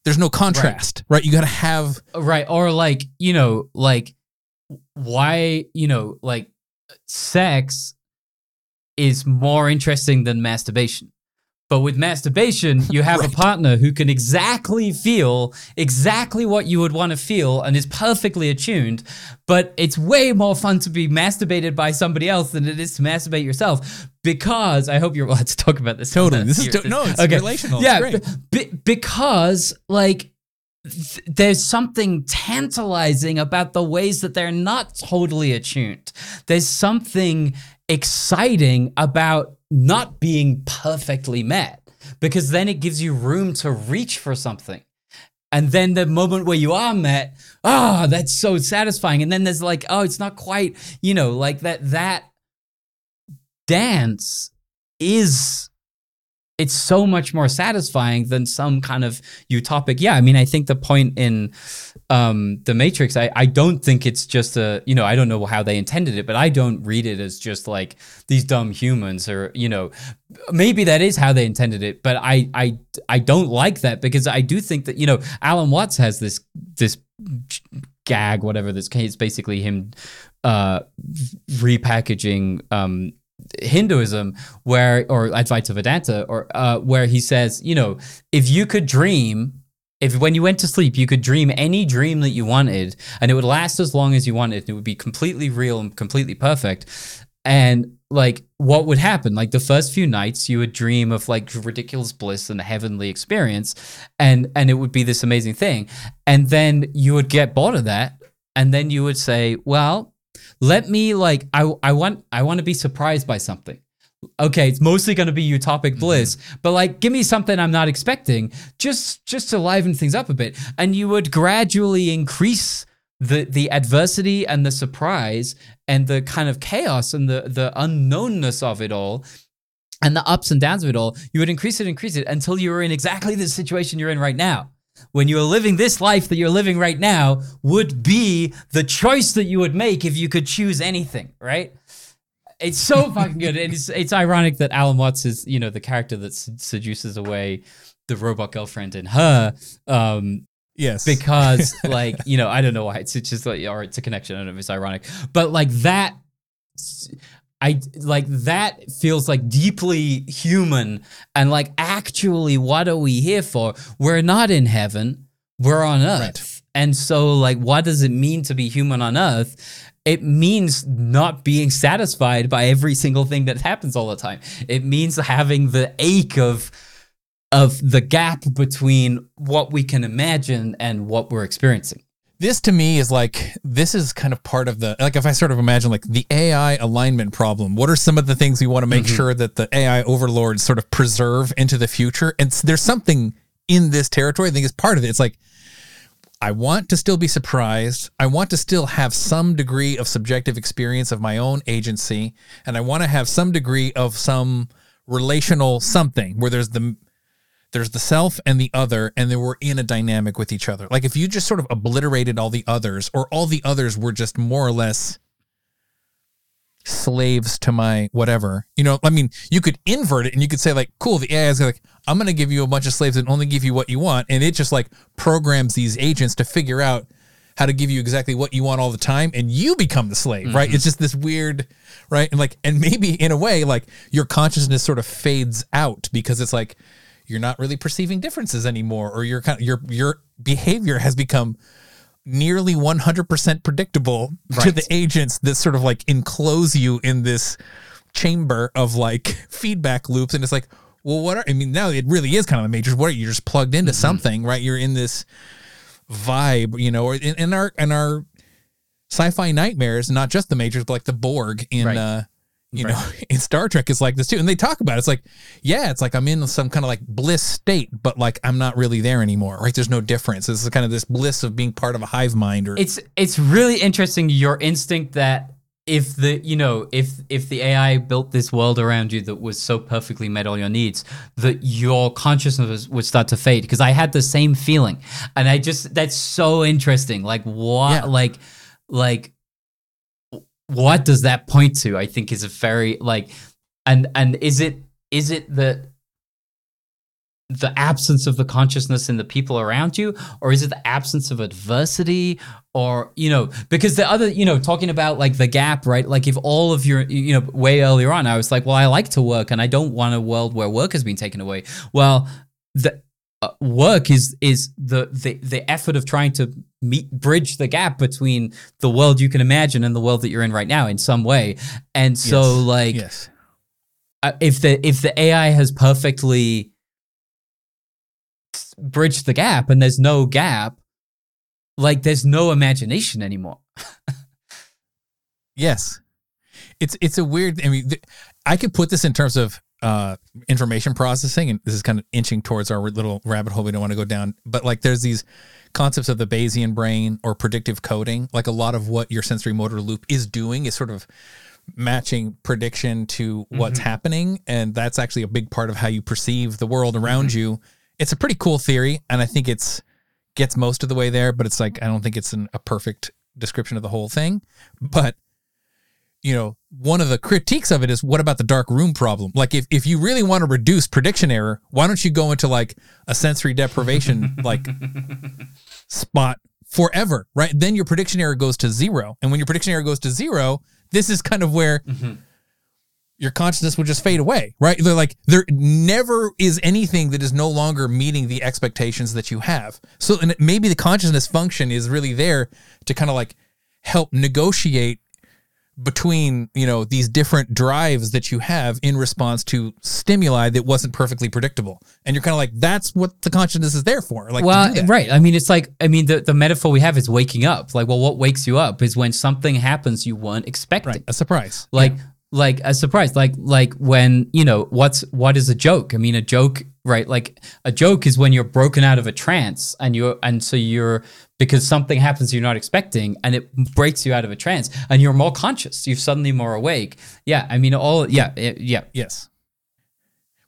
[SPEAKER 1] there's no contrast, right? You got to have, uh,
[SPEAKER 2] right or like you know like why you know like sex is more interesting than masturbation but with masturbation you have a partner who can exactly feel exactly what you would want to feel and is perfectly attuned but it's way more fun to be masturbated by somebody else than it is to masturbate yourself because i hope you're allowed to talk about this
[SPEAKER 1] Totally. This is to- no, it's relational. It's
[SPEAKER 2] yeah be- because like th- there's something tantalizing about the ways that they're not totally attuned. There's something exciting about not being perfectly met because then it gives you room to reach for something. And then the moment where you are met, ah, that's so satisfying. And then there's like, oh, it's not quite, you know, like that that dance is it's so much more satisfying than some kind of utopic. Yeah, I mean, I think the point in um, the Matrix, I, I don't think it's just a, you know, I don't know how they intended it, but I don't read it as just like these dumb humans or, you know, maybe that is how they intended it, but I, I, I don't like that because I do think that, you know, Alan Watts has this, this gag, whatever this case, basically him uh, repackaging um, Hinduism, where or Advaita Vedanta, or uh, where he says, you know, if you could dream if when you went to sleep, you could dream any dream that you wanted, and it would last as long as you wanted, and it would be completely real and completely perfect. And like, what would happen? Like the first few nights, you would dream of like ridiculous bliss and a heavenly experience, and and it would be this amazing thing. And then you would get bored of that, and then you would say, "Well, let me like I I want I want to be surprised by something." okay, it's mostly going to be utopic
[SPEAKER 1] Mm-hmm.
[SPEAKER 2] bliss, but like give me something I'm not expecting, just just to liven things up a bit, and you would gradually increase the the adversity and the surprise and the kind of chaos and the the unknownness of it all. And the ups and downs of it all, you would increase it, increase it until you were in exactly the situation you're in right now. When you are living this life that you're living right now, would be the choice that you would make if you could choose anything, right? It's so fucking good. And it's it's ironic that Alan Watts is, you know, the character that seduces away the robot girlfriend in her. Um,
[SPEAKER 1] Yes.
[SPEAKER 2] because like, you know, I don't know why it's, it's just like, or it's a connection. I don't know if it's ironic, but like that, I like that feels like deeply human and like actually, what are we here for? We're not in heaven. We're on earth.
[SPEAKER 1] Right.
[SPEAKER 2] And so like, what does it mean to be human on earth? It means not being satisfied by every single thing that happens all the time. It means having the ache of of the gap between what we can imagine and what we're experiencing.
[SPEAKER 1] This to me is like this is kind of part of the like if I sort of imagine like the AI alignment problem. What are some of the things we want to make mm-hmm. sure that the AI overlords sort of preserve into the future? And there's something in this territory. I think is part of it. It's like I want to still be surprised. I want to still have some degree of subjective experience of my own agency, and I want to have some degree of some relational something where there's the there's the self and the other, and then we're in a dynamic with each other. Like if you just sort of obliterated all the others, or all the others were just more or less slaves to my whatever. You know, I mean, you could invert it and you could say like, cool, the AI is like, I'm gonna give you a bunch of slaves and only give you what you want, and it just like programs these agents to figure out how to give you exactly what you want all the time and you become the slave right mm-hmm. it's just this weird right and like and maybe in a way like your consciousness sort of fades out because it's like you're not really perceiving differences anymore or your kind of your your behavior has become nearly 100% predictable to the agents that sort of like enclose you in this chamber of like feedback loops. And it's like well what are i mean now it really is kind of a matrix what are you You're just plugged into something right? You're in this vibe you know or in, in our in our sci-fi nightmares not just the Matrix but like the borg in
[SPEAKER 2] Right.
[SPEAKER 1] uh you know in star trek is like this too and they talk about it. it's like yeah it's like i'm in some kind of like bliss state but like i'm not really there anymore right? There's no difference. It's kind of this bliss of being part of a hive mind or
[SPEAKER 2] It's it's really interesting your instinct that if the you know if if the AI built this world around you that was so perfectly met all your needs that your consciousness would start to fade because I had the same feeling. And I just that's so interesting. Like what
[SPEAKER 1] Yeah.
[SPEAKER 2] like like what does that point to I think is a very like and and is it is it that the absence of the consciousness in the people around you or is it the absence of adversity or you know because the other you know talking about like the gap right? Like if all of your you know way earlier on i was like well i like to work and i don't want a world where work has been taken away. Well the uh, work is is the, the the effort of trying to meet bridge the gap between the world you can imagine and the world that you're in right now in some way and so
[SPEAKER 1] Yes.
[SPEAKER 2] like
[SPEAKER 1] yes
[SPEAKER 2] uh, if the if the AI has perfectly bridged the gap and there's no gap, like there's no imagination anymore.
[SPEAKER 1] Yes, it's it's a weird. I mean, th- I could put this in terms of uh, information processing, and this is kind of inching towards our little rabbit hole we don't want to go down. But like, there's these concepts of the Bayesian brain or predictive coding. Like a lot of what your sensory motor loop is doing is sort of matching prediction to what's happening, and that's actually a big part of how you perceive the world around you. It's a pretty cool theory, and I think it's gets most of the way there, but it's like I don't think it's an, a perfect description of the whole thing. But you know, one of the critiques of it is what about the dark room problem? Like if, if you really want to reduce prediction error, why don't you go into like a sensory deprivation like spot forever, right? Then your prediction error goes to zero. And when your prediction error goes to zero, this is kind of where mm-hmm. your consciousness would just fade away, right? They're like, there never is anything that is no longer meeting the expectations that you have. So and maybe the consciousness function is really there to kind of like help negotiate between, you know, these different drives that you have in response to stimuli that wasn't perfectly predictable. And you're kind of like, that's what the consciousness is there for. Like,
[SPEAKER 2] well, right. I mean, it's like I mean, the, the metaphor we have is waking up. Like, well, what wakes you up is when something happens you weren't expecting.
[SPEAKER 1] right. A surprise.
[SPEAKER 2] Like, like a surprise. Like, like when you know what's what is a joke? I mean, a joke, right? Like a joke is when you're broken out of a trance and you're and so you're because something happens you're not expecting and it breaks you out of a trance and you're more conscious. You're suddenly more awake. Yeah. I mean, all yeah, it- yeah.
[SPEAKER 1] Yes.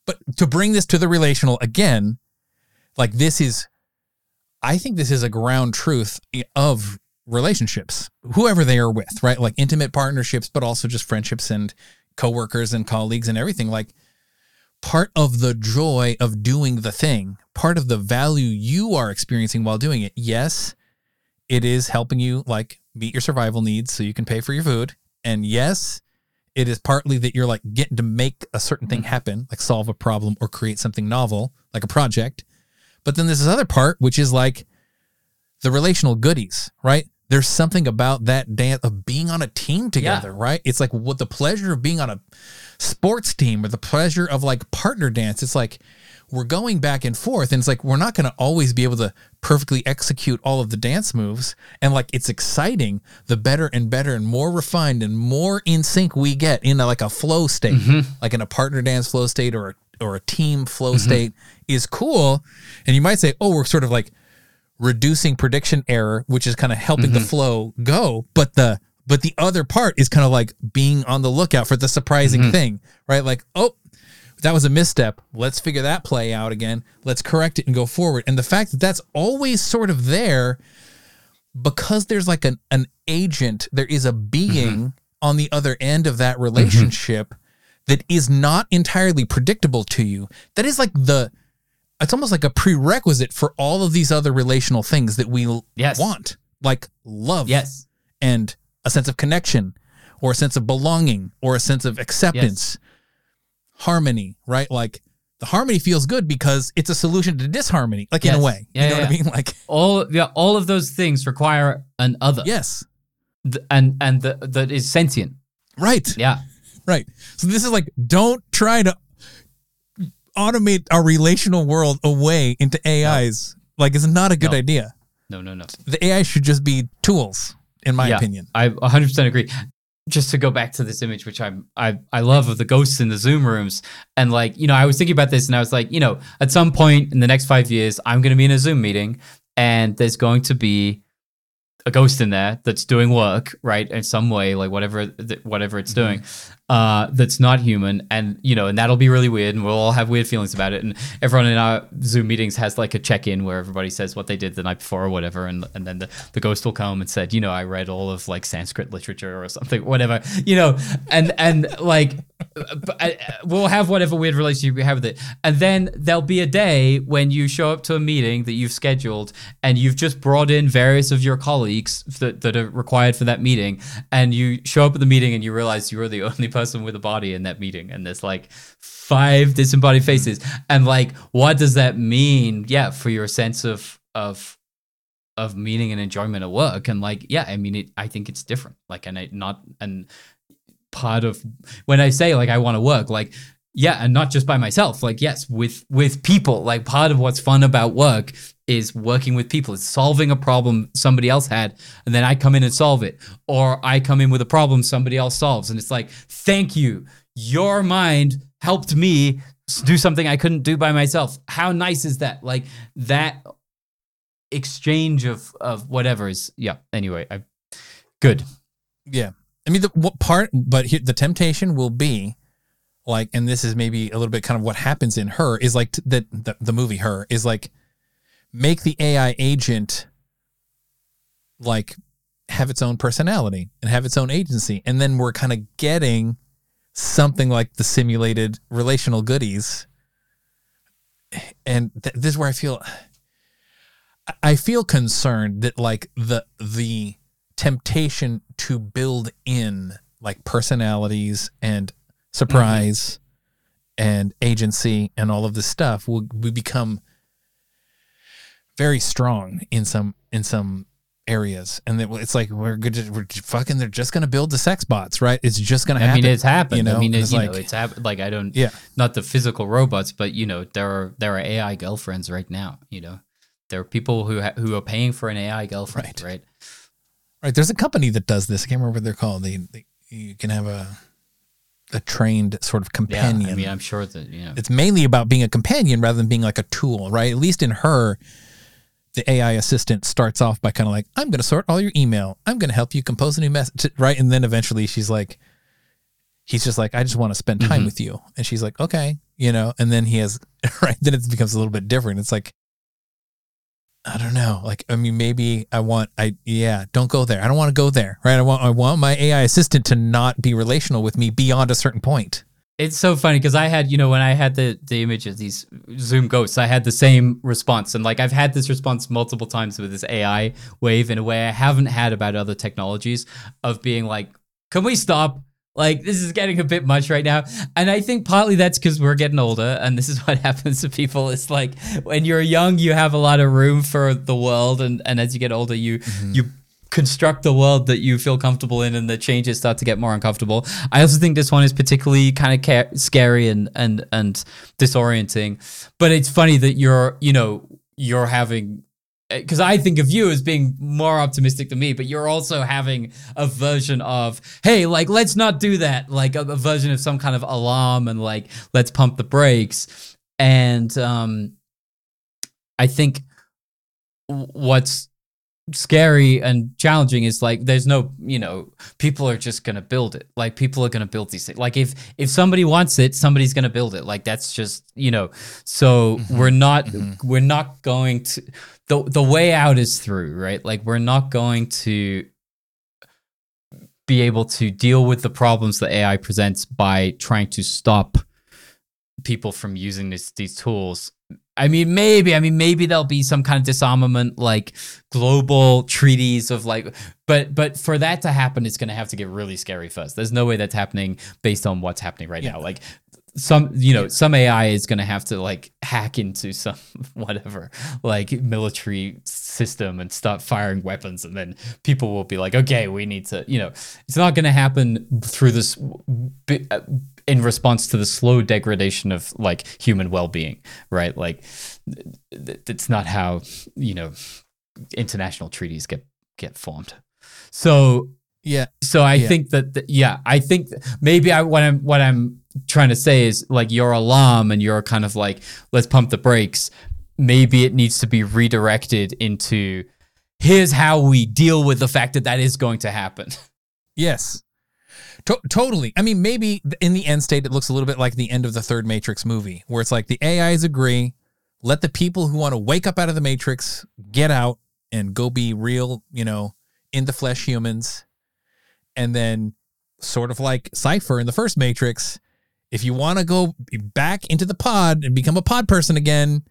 [SPEAKER 1] But to bring this to the relational again, like this is, I think this is a ground truth of relationships, whoever they are with, right? Like intimate partnerships, but also just friendships and coworkers and colleagues and everything. Like part of the joy of doing the thing, part of the value you are experiencing while doing it. Yes, it is helping you like meet your survival needs so you can pay for your food. And yes, it is partly that you're like getting to make a certain thing mm-hmm. happen, like solve a problem or create something novel, like a project. But then there's this other part, which is like the relational goodies, right? There's something about that dance of being on a team together, right? It's like what the pleasure of being on a sports team or the pleasure of like partner dance. It's like we're going back and forth, and it's like we're not going to always be able to perfectly execute all of the dance moves. And like it's exciting, the better and better and more refined and more in sync we get in a, like a flow state, mm-hmm. like in a partner dance flow state or or a team flow mm-hmm. state is cool. And you might say, oh, we're sort of like reducing prediction error, which is kind of helping the mm-hmm. flow go. But the but the other part is kind of like being on the lookout for the surprising mm-hmm. thing, right? Like, oh, that was a misstep. Let's figure that play out again. Let's correct it and go forward. And the fact that that's always sort of there because there's like an, an agent, there is a being mm-hmm. on the other end of that relationship that is not entirely predictable to you. That is like the, it's almost like a prerequisite for all of these other relational things that we
[SPEAKER 2] Yes.
[SPEAKER 1] want, like love
[SPEAKER 2] Yes.
[SPEAKER 1] and a sense of connection or a sense of belonging or a sense of acceptance, harmony, right? Like the harmony feels good because it's a solution to disharmony, like in a way.
[SPEAKER 2] Yeah,
[SPEAKER 1] you know
[SPEAKER 2] yeah,
[SPEAKER 1] what I mean? Like,
[SPEAKER 2] All yeah, all of those things require an other.
[SPEAKER 1] yes,
[SPEAKER 2] Th- and and the, that is sentient.
[SPEAKER 1] right,
[SPEAKER 2] Yeah.
[SPEAKER 1] right. So this is like, don't try to automate our relational world away into AIs. Like, it's not a good
[SPEAKER 2] No.
[SPEAKER 1] idea.
[SPEAKER 2] No, no, no.
[SPEAKER 1] The AI should just be tools, in my
[SPEAKER 2] Yeah.
[SPEAKER 1] opinion.
[SPEAKER 2] I 100% agree. Just to go back to this image, which I'm, I, I love of the ghosts in the Zoom rooms. And like, you know, I was thinking about this and I was like, you know, at some point in the next five years, I'm going to be in a Zoom meeting and there's going to be a ghost in there that's doing work, right? In some way, like whatever, th- whatever it's mm-hmm. doing, uh, that's not human. And, you know, and that'll be really weird and we'll all have weird feelings about it. And everyone in our Zoom meetings has like a check in where everybody says what they did the night before or whatever. And, and then the, the ghost will come and said, you know, I read all of like Sanskrit literature or something, whatever, you know, and, and like, we'll have whatever weird relationship we have with it. And then there'll be a day when you show up to a meeting that you've scheduled and you've just brought in various of your colleagues that, that are required for that meeting. And you show up at the meeting and you realize you're the only person with a body in that meeting. And there's like five disembodied faces. And like, what does that mean? Yeah, for your sense of, of, of meaning and enjoyment at work and like yeah i mean it i think it's different like and it not and part of when I say like I want to work, like yeah, and not just by myself, like yes, with with people. Like part of what's fun about work is working with people. It's solving a problem somebody else had, and then I come in and solve it, or I come in with a problem somebody else solves, and it's like thank you, your mind helped me do something I couldn't do by myself. How nice is that? Like that exchange of of whatever is yeah. Anyway, I good.
[SPEAKER 1] Yeah. I mean, the what part, but here, the temptation will be like, and this is maybe a little bit kind of what happens in her is like that the, the movie her is like make the AI agent like have its own personality and have its own agency. And then we're kind of getting something like the simulated relational goodies. And th- this is where I feel, I feel concerned that like the, the, temptation to build in like personalities and surprise, mm-hmm. and agency, and all of this stuff, will we become very strong in some in some areas, and it's like we're good. To, we're fucking. They're just gonna build the sex bots, right? It's just gonna
[SPEAKER 2] I
[SPEAKER 1] happen.
[SPEAKER 2] I mean, it's happened.
[SPEAKER 1] you know?
[SPEAKER 2] I mean, it's,
[SPEAKER 1] It's like-
[SPEAKER 2] know, it's happened. Like I don't,
[SPEAKER 1] Yeah.
[SPEAKER 2] not the physical robots, but you know, there are there are AI girlfriends right now. You know, there are people who ha- who are paying for an AI girlfriend,
[SPEAKER 1] Right.
[SPEAKER 2] right?
[SPEAKER 1] Right. There's a company that does this. I can't remember what they're called. They, they you can have a a trained sort of companion. Yeah.
[SPEAKER 2] I mean, I'm sure that you know.
[SPEAKER 1] it's mainly about being a companion rather than being like a tool, right? At least in her, the AI assistant starts off by kind of like, I'm going to sort all your email. I'm going to help you compose a new message, right? And then eventually she's like, he's just like, I just want to spend time
[SPEAKER 2] Mhm.
[SPEAKER 1] with you. And she's like, okay, you know, and then he has, right? Then it becomes a little bit different. It's like, I don't know. Like, I mean, maybe I want, I, yeah, don't go there. I don't want to go there, right? I want, I want my AI assistant to not be relational with me beyond a certain point.
[SPEAKER 2] It's so funny because I had, you know, when I had the the image of these Zoom ghosts, I had the same response, and like I've had this response multiple times with this AI wave in a way I haven't had about other technologies of being like, can we stop? Like this is getting a bit much right now, and I think partly that's because we're getting older, and this is what happens to people. It's like when you're young, you have a lot of room for the world, and and as you get older, you mm-hmm. you construct the world that you feel comfortable in and the changes start to get more uncomfortable. I also think this one is particularly kind of ca- scary and and and disorienting. But it's funny that you're, you know, you're having because I think of you as being more optimistic than me, but you're also having a version of, hey, like, let's not do that. Like a, a version of some kind of alarm and like, let's pump the brakes. And um, I think what's scary and challenging is like there's no you know people are just gonna build it. Like people are gonna build these things. Like if if somebody wants it somebody's gonna build it. Like that's just you know. So mm-hmm. we're not mm-hmm. we're not going to the the way out is through right? Like we're not going to be able to deal with the problems that AI presents by trying to stop people from using this, these tools. I mean, maybe. I mean, maybe there'll be some kind of disarmament, like global treaties of like, but but for that to happen, it's going to have to get really scary first. There's no way that's happening based on what's happening right
[SPEAKER 1] Yeah.
[SPEAKER 2] now. Like some, you know, some AI is going to have to like hack into some whatever like military system and start firing weapons, and then people will be like, okay, we need to, you know, it's not going to happen through this uh, in response to the slow degradation of like human well-being right like th- th- that's not how you know international treaties get get formed so
[SPEAKER 1] Yeah.
[SPEAKER 2] so i
[SPEAKER 1] Yeah.
[SPEAKER 2] think that th- yeah i think maybe i what i'm what i'm trying to say is like your alarm and your kind of like let's pump the brakes maybe it needs to be redirected into here's how we deal with the fact that that is going to happen
[SPEAKER 1] Yes. To- totally. I mean, maybe in the end state, it looks a little bit like the end of the third Matrix movie, where it's like the AIs agree, let the people who want to wake up out of the Matrix get out and go be real, you know, in the flesh humans. And then, sort of like Cypher in the first Matrix, if you want to go back into the pod and become a pod person again,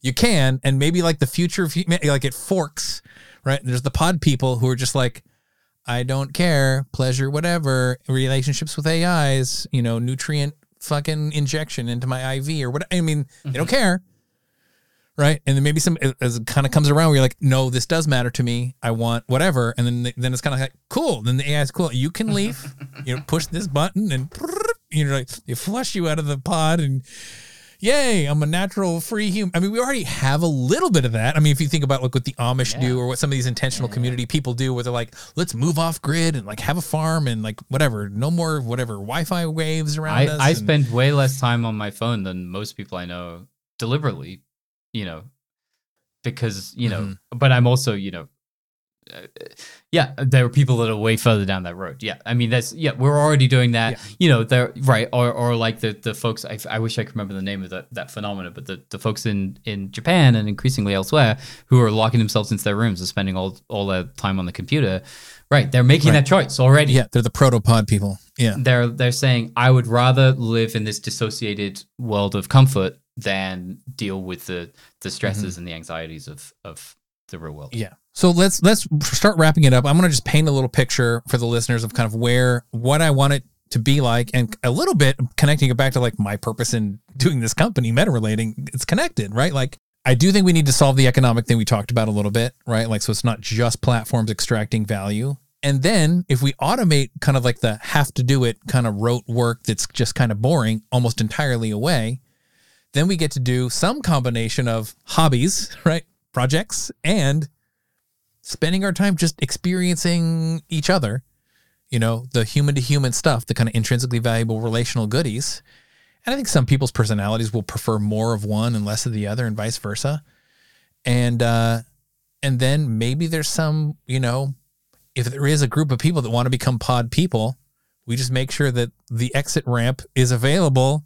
[SPEAKER 1] you can. And maybe like the future of like it forks, right? There's the pod people who are just like, I don't care, pleasure, whatever, relationships with AIs, you know, nutrient fucking injection into my IV or what. I mean, they don't mm-hmm. care. Right. And then maybe some, as it kind of comes around where you're like, no, this does matter to me. I want whatever. And then, then it's kind of like, cool. Then the AI is cool. You can leave, you know, push this button and, you know, like, they flush you out of the pod and, yay, I'm a natural free human. I mean, we already have a little bit of that. I mean, if you think about like what the Amish do or what some of these intentional community people do, where they're like, let's move off grid and like have a farm and like whatever, no more whatever Wi-Fi waves around
[SPEAKER 2] I,
[SPEAKER 1] us.
[SPEAKER 2] I
[SPEAKER 1] and-
[SPEAKER 2] spend way less time on my phone than most people I know deliberately, you know, because, you know,
[SPEAKER 1] Mm-hmm.
[SPEAKER 2] but I'm also, you know, uh, yeah, there are people that are way further down that road. Yeah. I mean, that's, yeah, we're already doing that,
[SPEAKER 1] Yeah.
[SPEAKER 2] you know, they're right. Or, or like the, the folks, I, I wish I could remember the name of that, that phenomenon, but the, the folks in, in Japan and increasingly elsewhere who are locking themselves into their rooms and spending all, all their time on the computer. Right. They're making
[SPEAKER 1] Right.
[SPEAKER 2] that choice already
[SPEAKER 1] yeah, they're the protopod people. Yeah.
[SPEAKER 2] they're they're saying I would rather live in this dissociated world of comfort than deal with the the stresses mm-hmm. and the anxieties of of the real world.
[SPEAKER 1] Yeah. So let's let's start wrapping it up. I'm gonna just paint a little picture for the listeners of kind of where what I want it to be like, and a little bit connecting it back to like my purpose in doing this company, meta relating, it's connected, right? Like, I do think we need to solve the economic thing we talked about a little bit, right? Like, so it's not just platforms extracting value. And then if we automate kind of like the have to do it kind of rote work that's just kind of boring almost entirely away, then we get to do some combination of hobbies, right? Projects and spending our time just experiencing each other, you know, the human to human stuff, the kind of intrinsically valuable relational goodies. And I think some people's personalities will prefer more of one and less of the other and vice versa. And uh and then maybe there's some, you know, if there is a group of people that want to become pod people, we just make sure that the exit ramp is available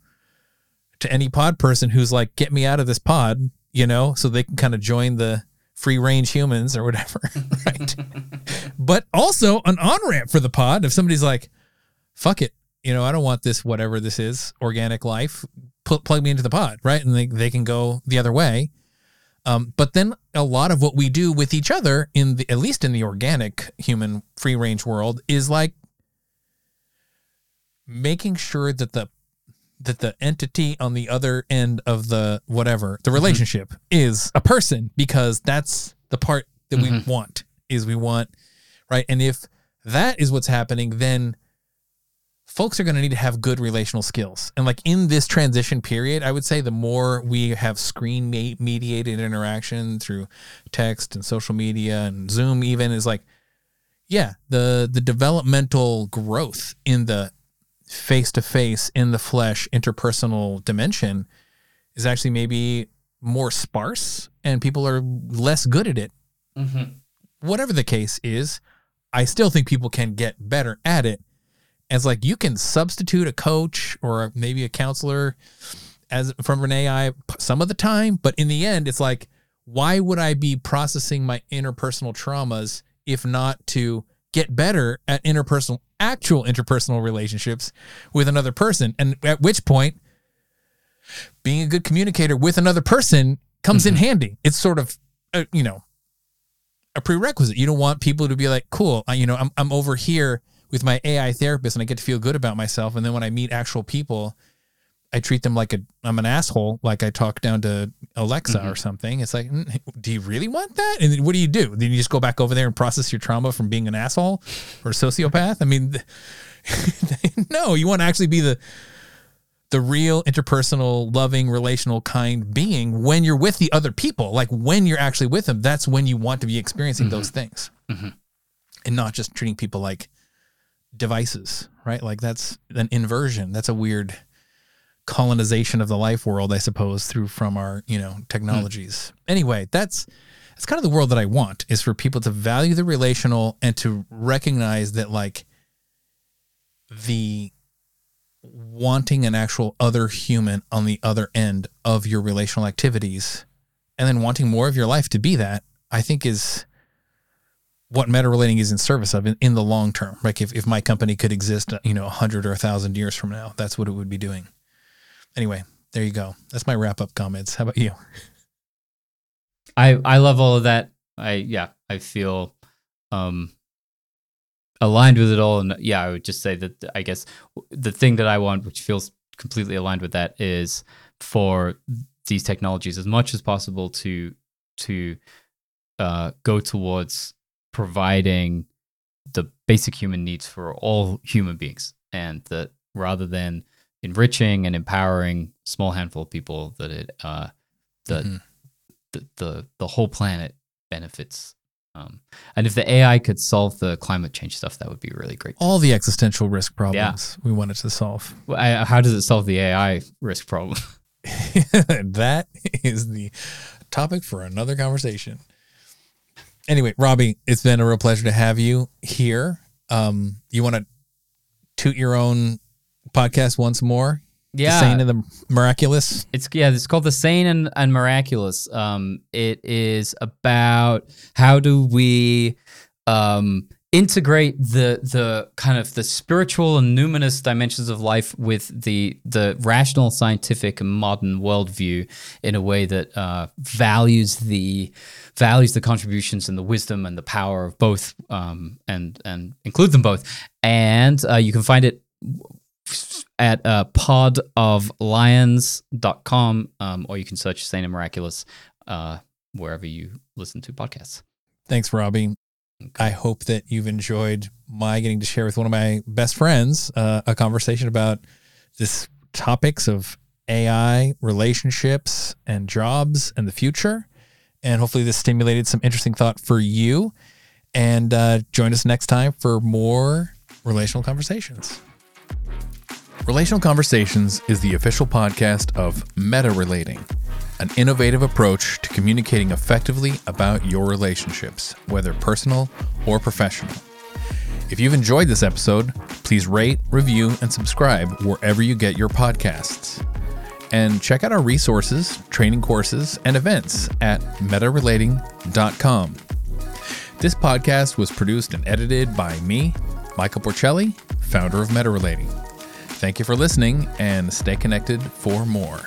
[SPEAKER 1] to any pod person who's like, get me out of this pod, you know, so they can kind of join the free range humans or whatever, right? but also an on ramp for the pod. If somebody's like, fuck it, you know, I don't want this, whatever this is, organic life, pl- plug me into the pod, right? And they, they can go the other way. Um, but then a lot of what we do with each other in the, at least in the organic human free range world is like making sure that the that the entity on the other end of the whatever the relationship mm-hmm. is a person because that's the part that mm-hmm. we want is we want right and if that is what's happening then folks are going to need to have good relational skills and like in this transition period i would say the more we have screen mediated interaction through text and social media and zoom even is like yeah the the developmental growth in the face to face in the flesh interpersonal dimension is actually maybe more sparse and people are less good at it. Mm-hmm. Whatever the case is, I still think people can get better at it. As like you can substitute a coach or maybe a counselor as from an AI some of the time, but in the end, it's like, why would I be processing my interpersonal traumas if not to get better at interpersonal actual interpersonal relationships with another person. And at which point being a good communicator with another person comes mm-hmm. in handy. It's sort of a, you know a prerequisite. You don't want people to be like cool I, you know I'm, I'm over here with my ai therapist and i get to feel good about myself. And then when i meet actual people I treat them like a I'm an asshole, like I talk down to Alexa mm-hmm. or something. It's like, mm, do you really want that? And what do you do? Then you just go back over there and process your trauma from being an asshole or a sociopath. I mean, no, you want to actually be the the real interpersonal, loving, relational, kind being when you're with the other people. Like when you're actually with them, that's when you want to be experiencing mm-hmm. those things, mm-hmm. and not just treating people like devices, right? Like that's an inversion. That's a weird colonization of the life world, I suppose, through from our, you know, technologies. Hmm. Anyway, that's that's kind of the world that I want is for people to value the relational and to recognize that like the wanting an actual other human on the other end of your relational activities and then wanting more of your life to be that, I think is what meta relating is in service of in, in the long term. Like if, if my company could exist, you know, a hundred or a thousand years from now, that's what it would be doing anyway, there you go. That's my wrap up comments. How about you?
[SPEAKER 2] I I love all of that. I yeah, I feel um aligned with it all and yeah, I would just say that I guess the thing that I want which feels completely aligned with that is for these technologies as much as possible to to uh, go towards providing the basic human needs for all human beings and that rather than enriching and empowering small handful of people that it uh the mm-hmm. the, the the whole planet benefits um, and if the AI could solve the climate change stuff, that would be really great.
[SPEAKER 1] All the existential risk problems yeah. we wanted to solve.
[SPEAKER 2] Well, I, how does it solve the AI risk problem?
[SPEAKER 1] that is the topic for another conversation. Anyway, Robbie, it's been a real pleasure to have you here. Um, you want to toot your own podcast once more?
[SPEAKER 2] Yeah,
[SPEAKER 1] the Sane and the Miraculous.
[SPEAKER 2] It's yeah, it's called the Sane and, and Miraculous. Um, it is about how do we um integrate the the kind of the spiritual and numinous dimensions of life with the the rational, scientific, and modern worldview in a way that uh, values the values the contributions and the wisdom and the power of both, um, and and include them both. And uh, you can find it at uh, podoflions.com, um, or you can search Sane and Miraculous uh, wherever you listen to podcasts.
[SPEAKER 1] Thanks, Robbie. I hope that you've enjoyed my getting to share with one of my best friends uh, a conversation about this topics of AI, relationships, and jobs and the future. And hopefully, this stimulated some interesting thought for you. And uh, join us next time for more relational conversations. Relational Conversations is the official podcast of Meta Relating, an innovative approach to communicating effectively about your relationships, whether personal or professional. If you've enjoyed this episode, please rate, review, and subscribe wherever you get your podcasts. And check out our resources, training courses, and events at metarelating.com. This podcast was produced and edited by me, Michael Porcelli, founder of Meta Relating. Thank you for listening and stay connected for more.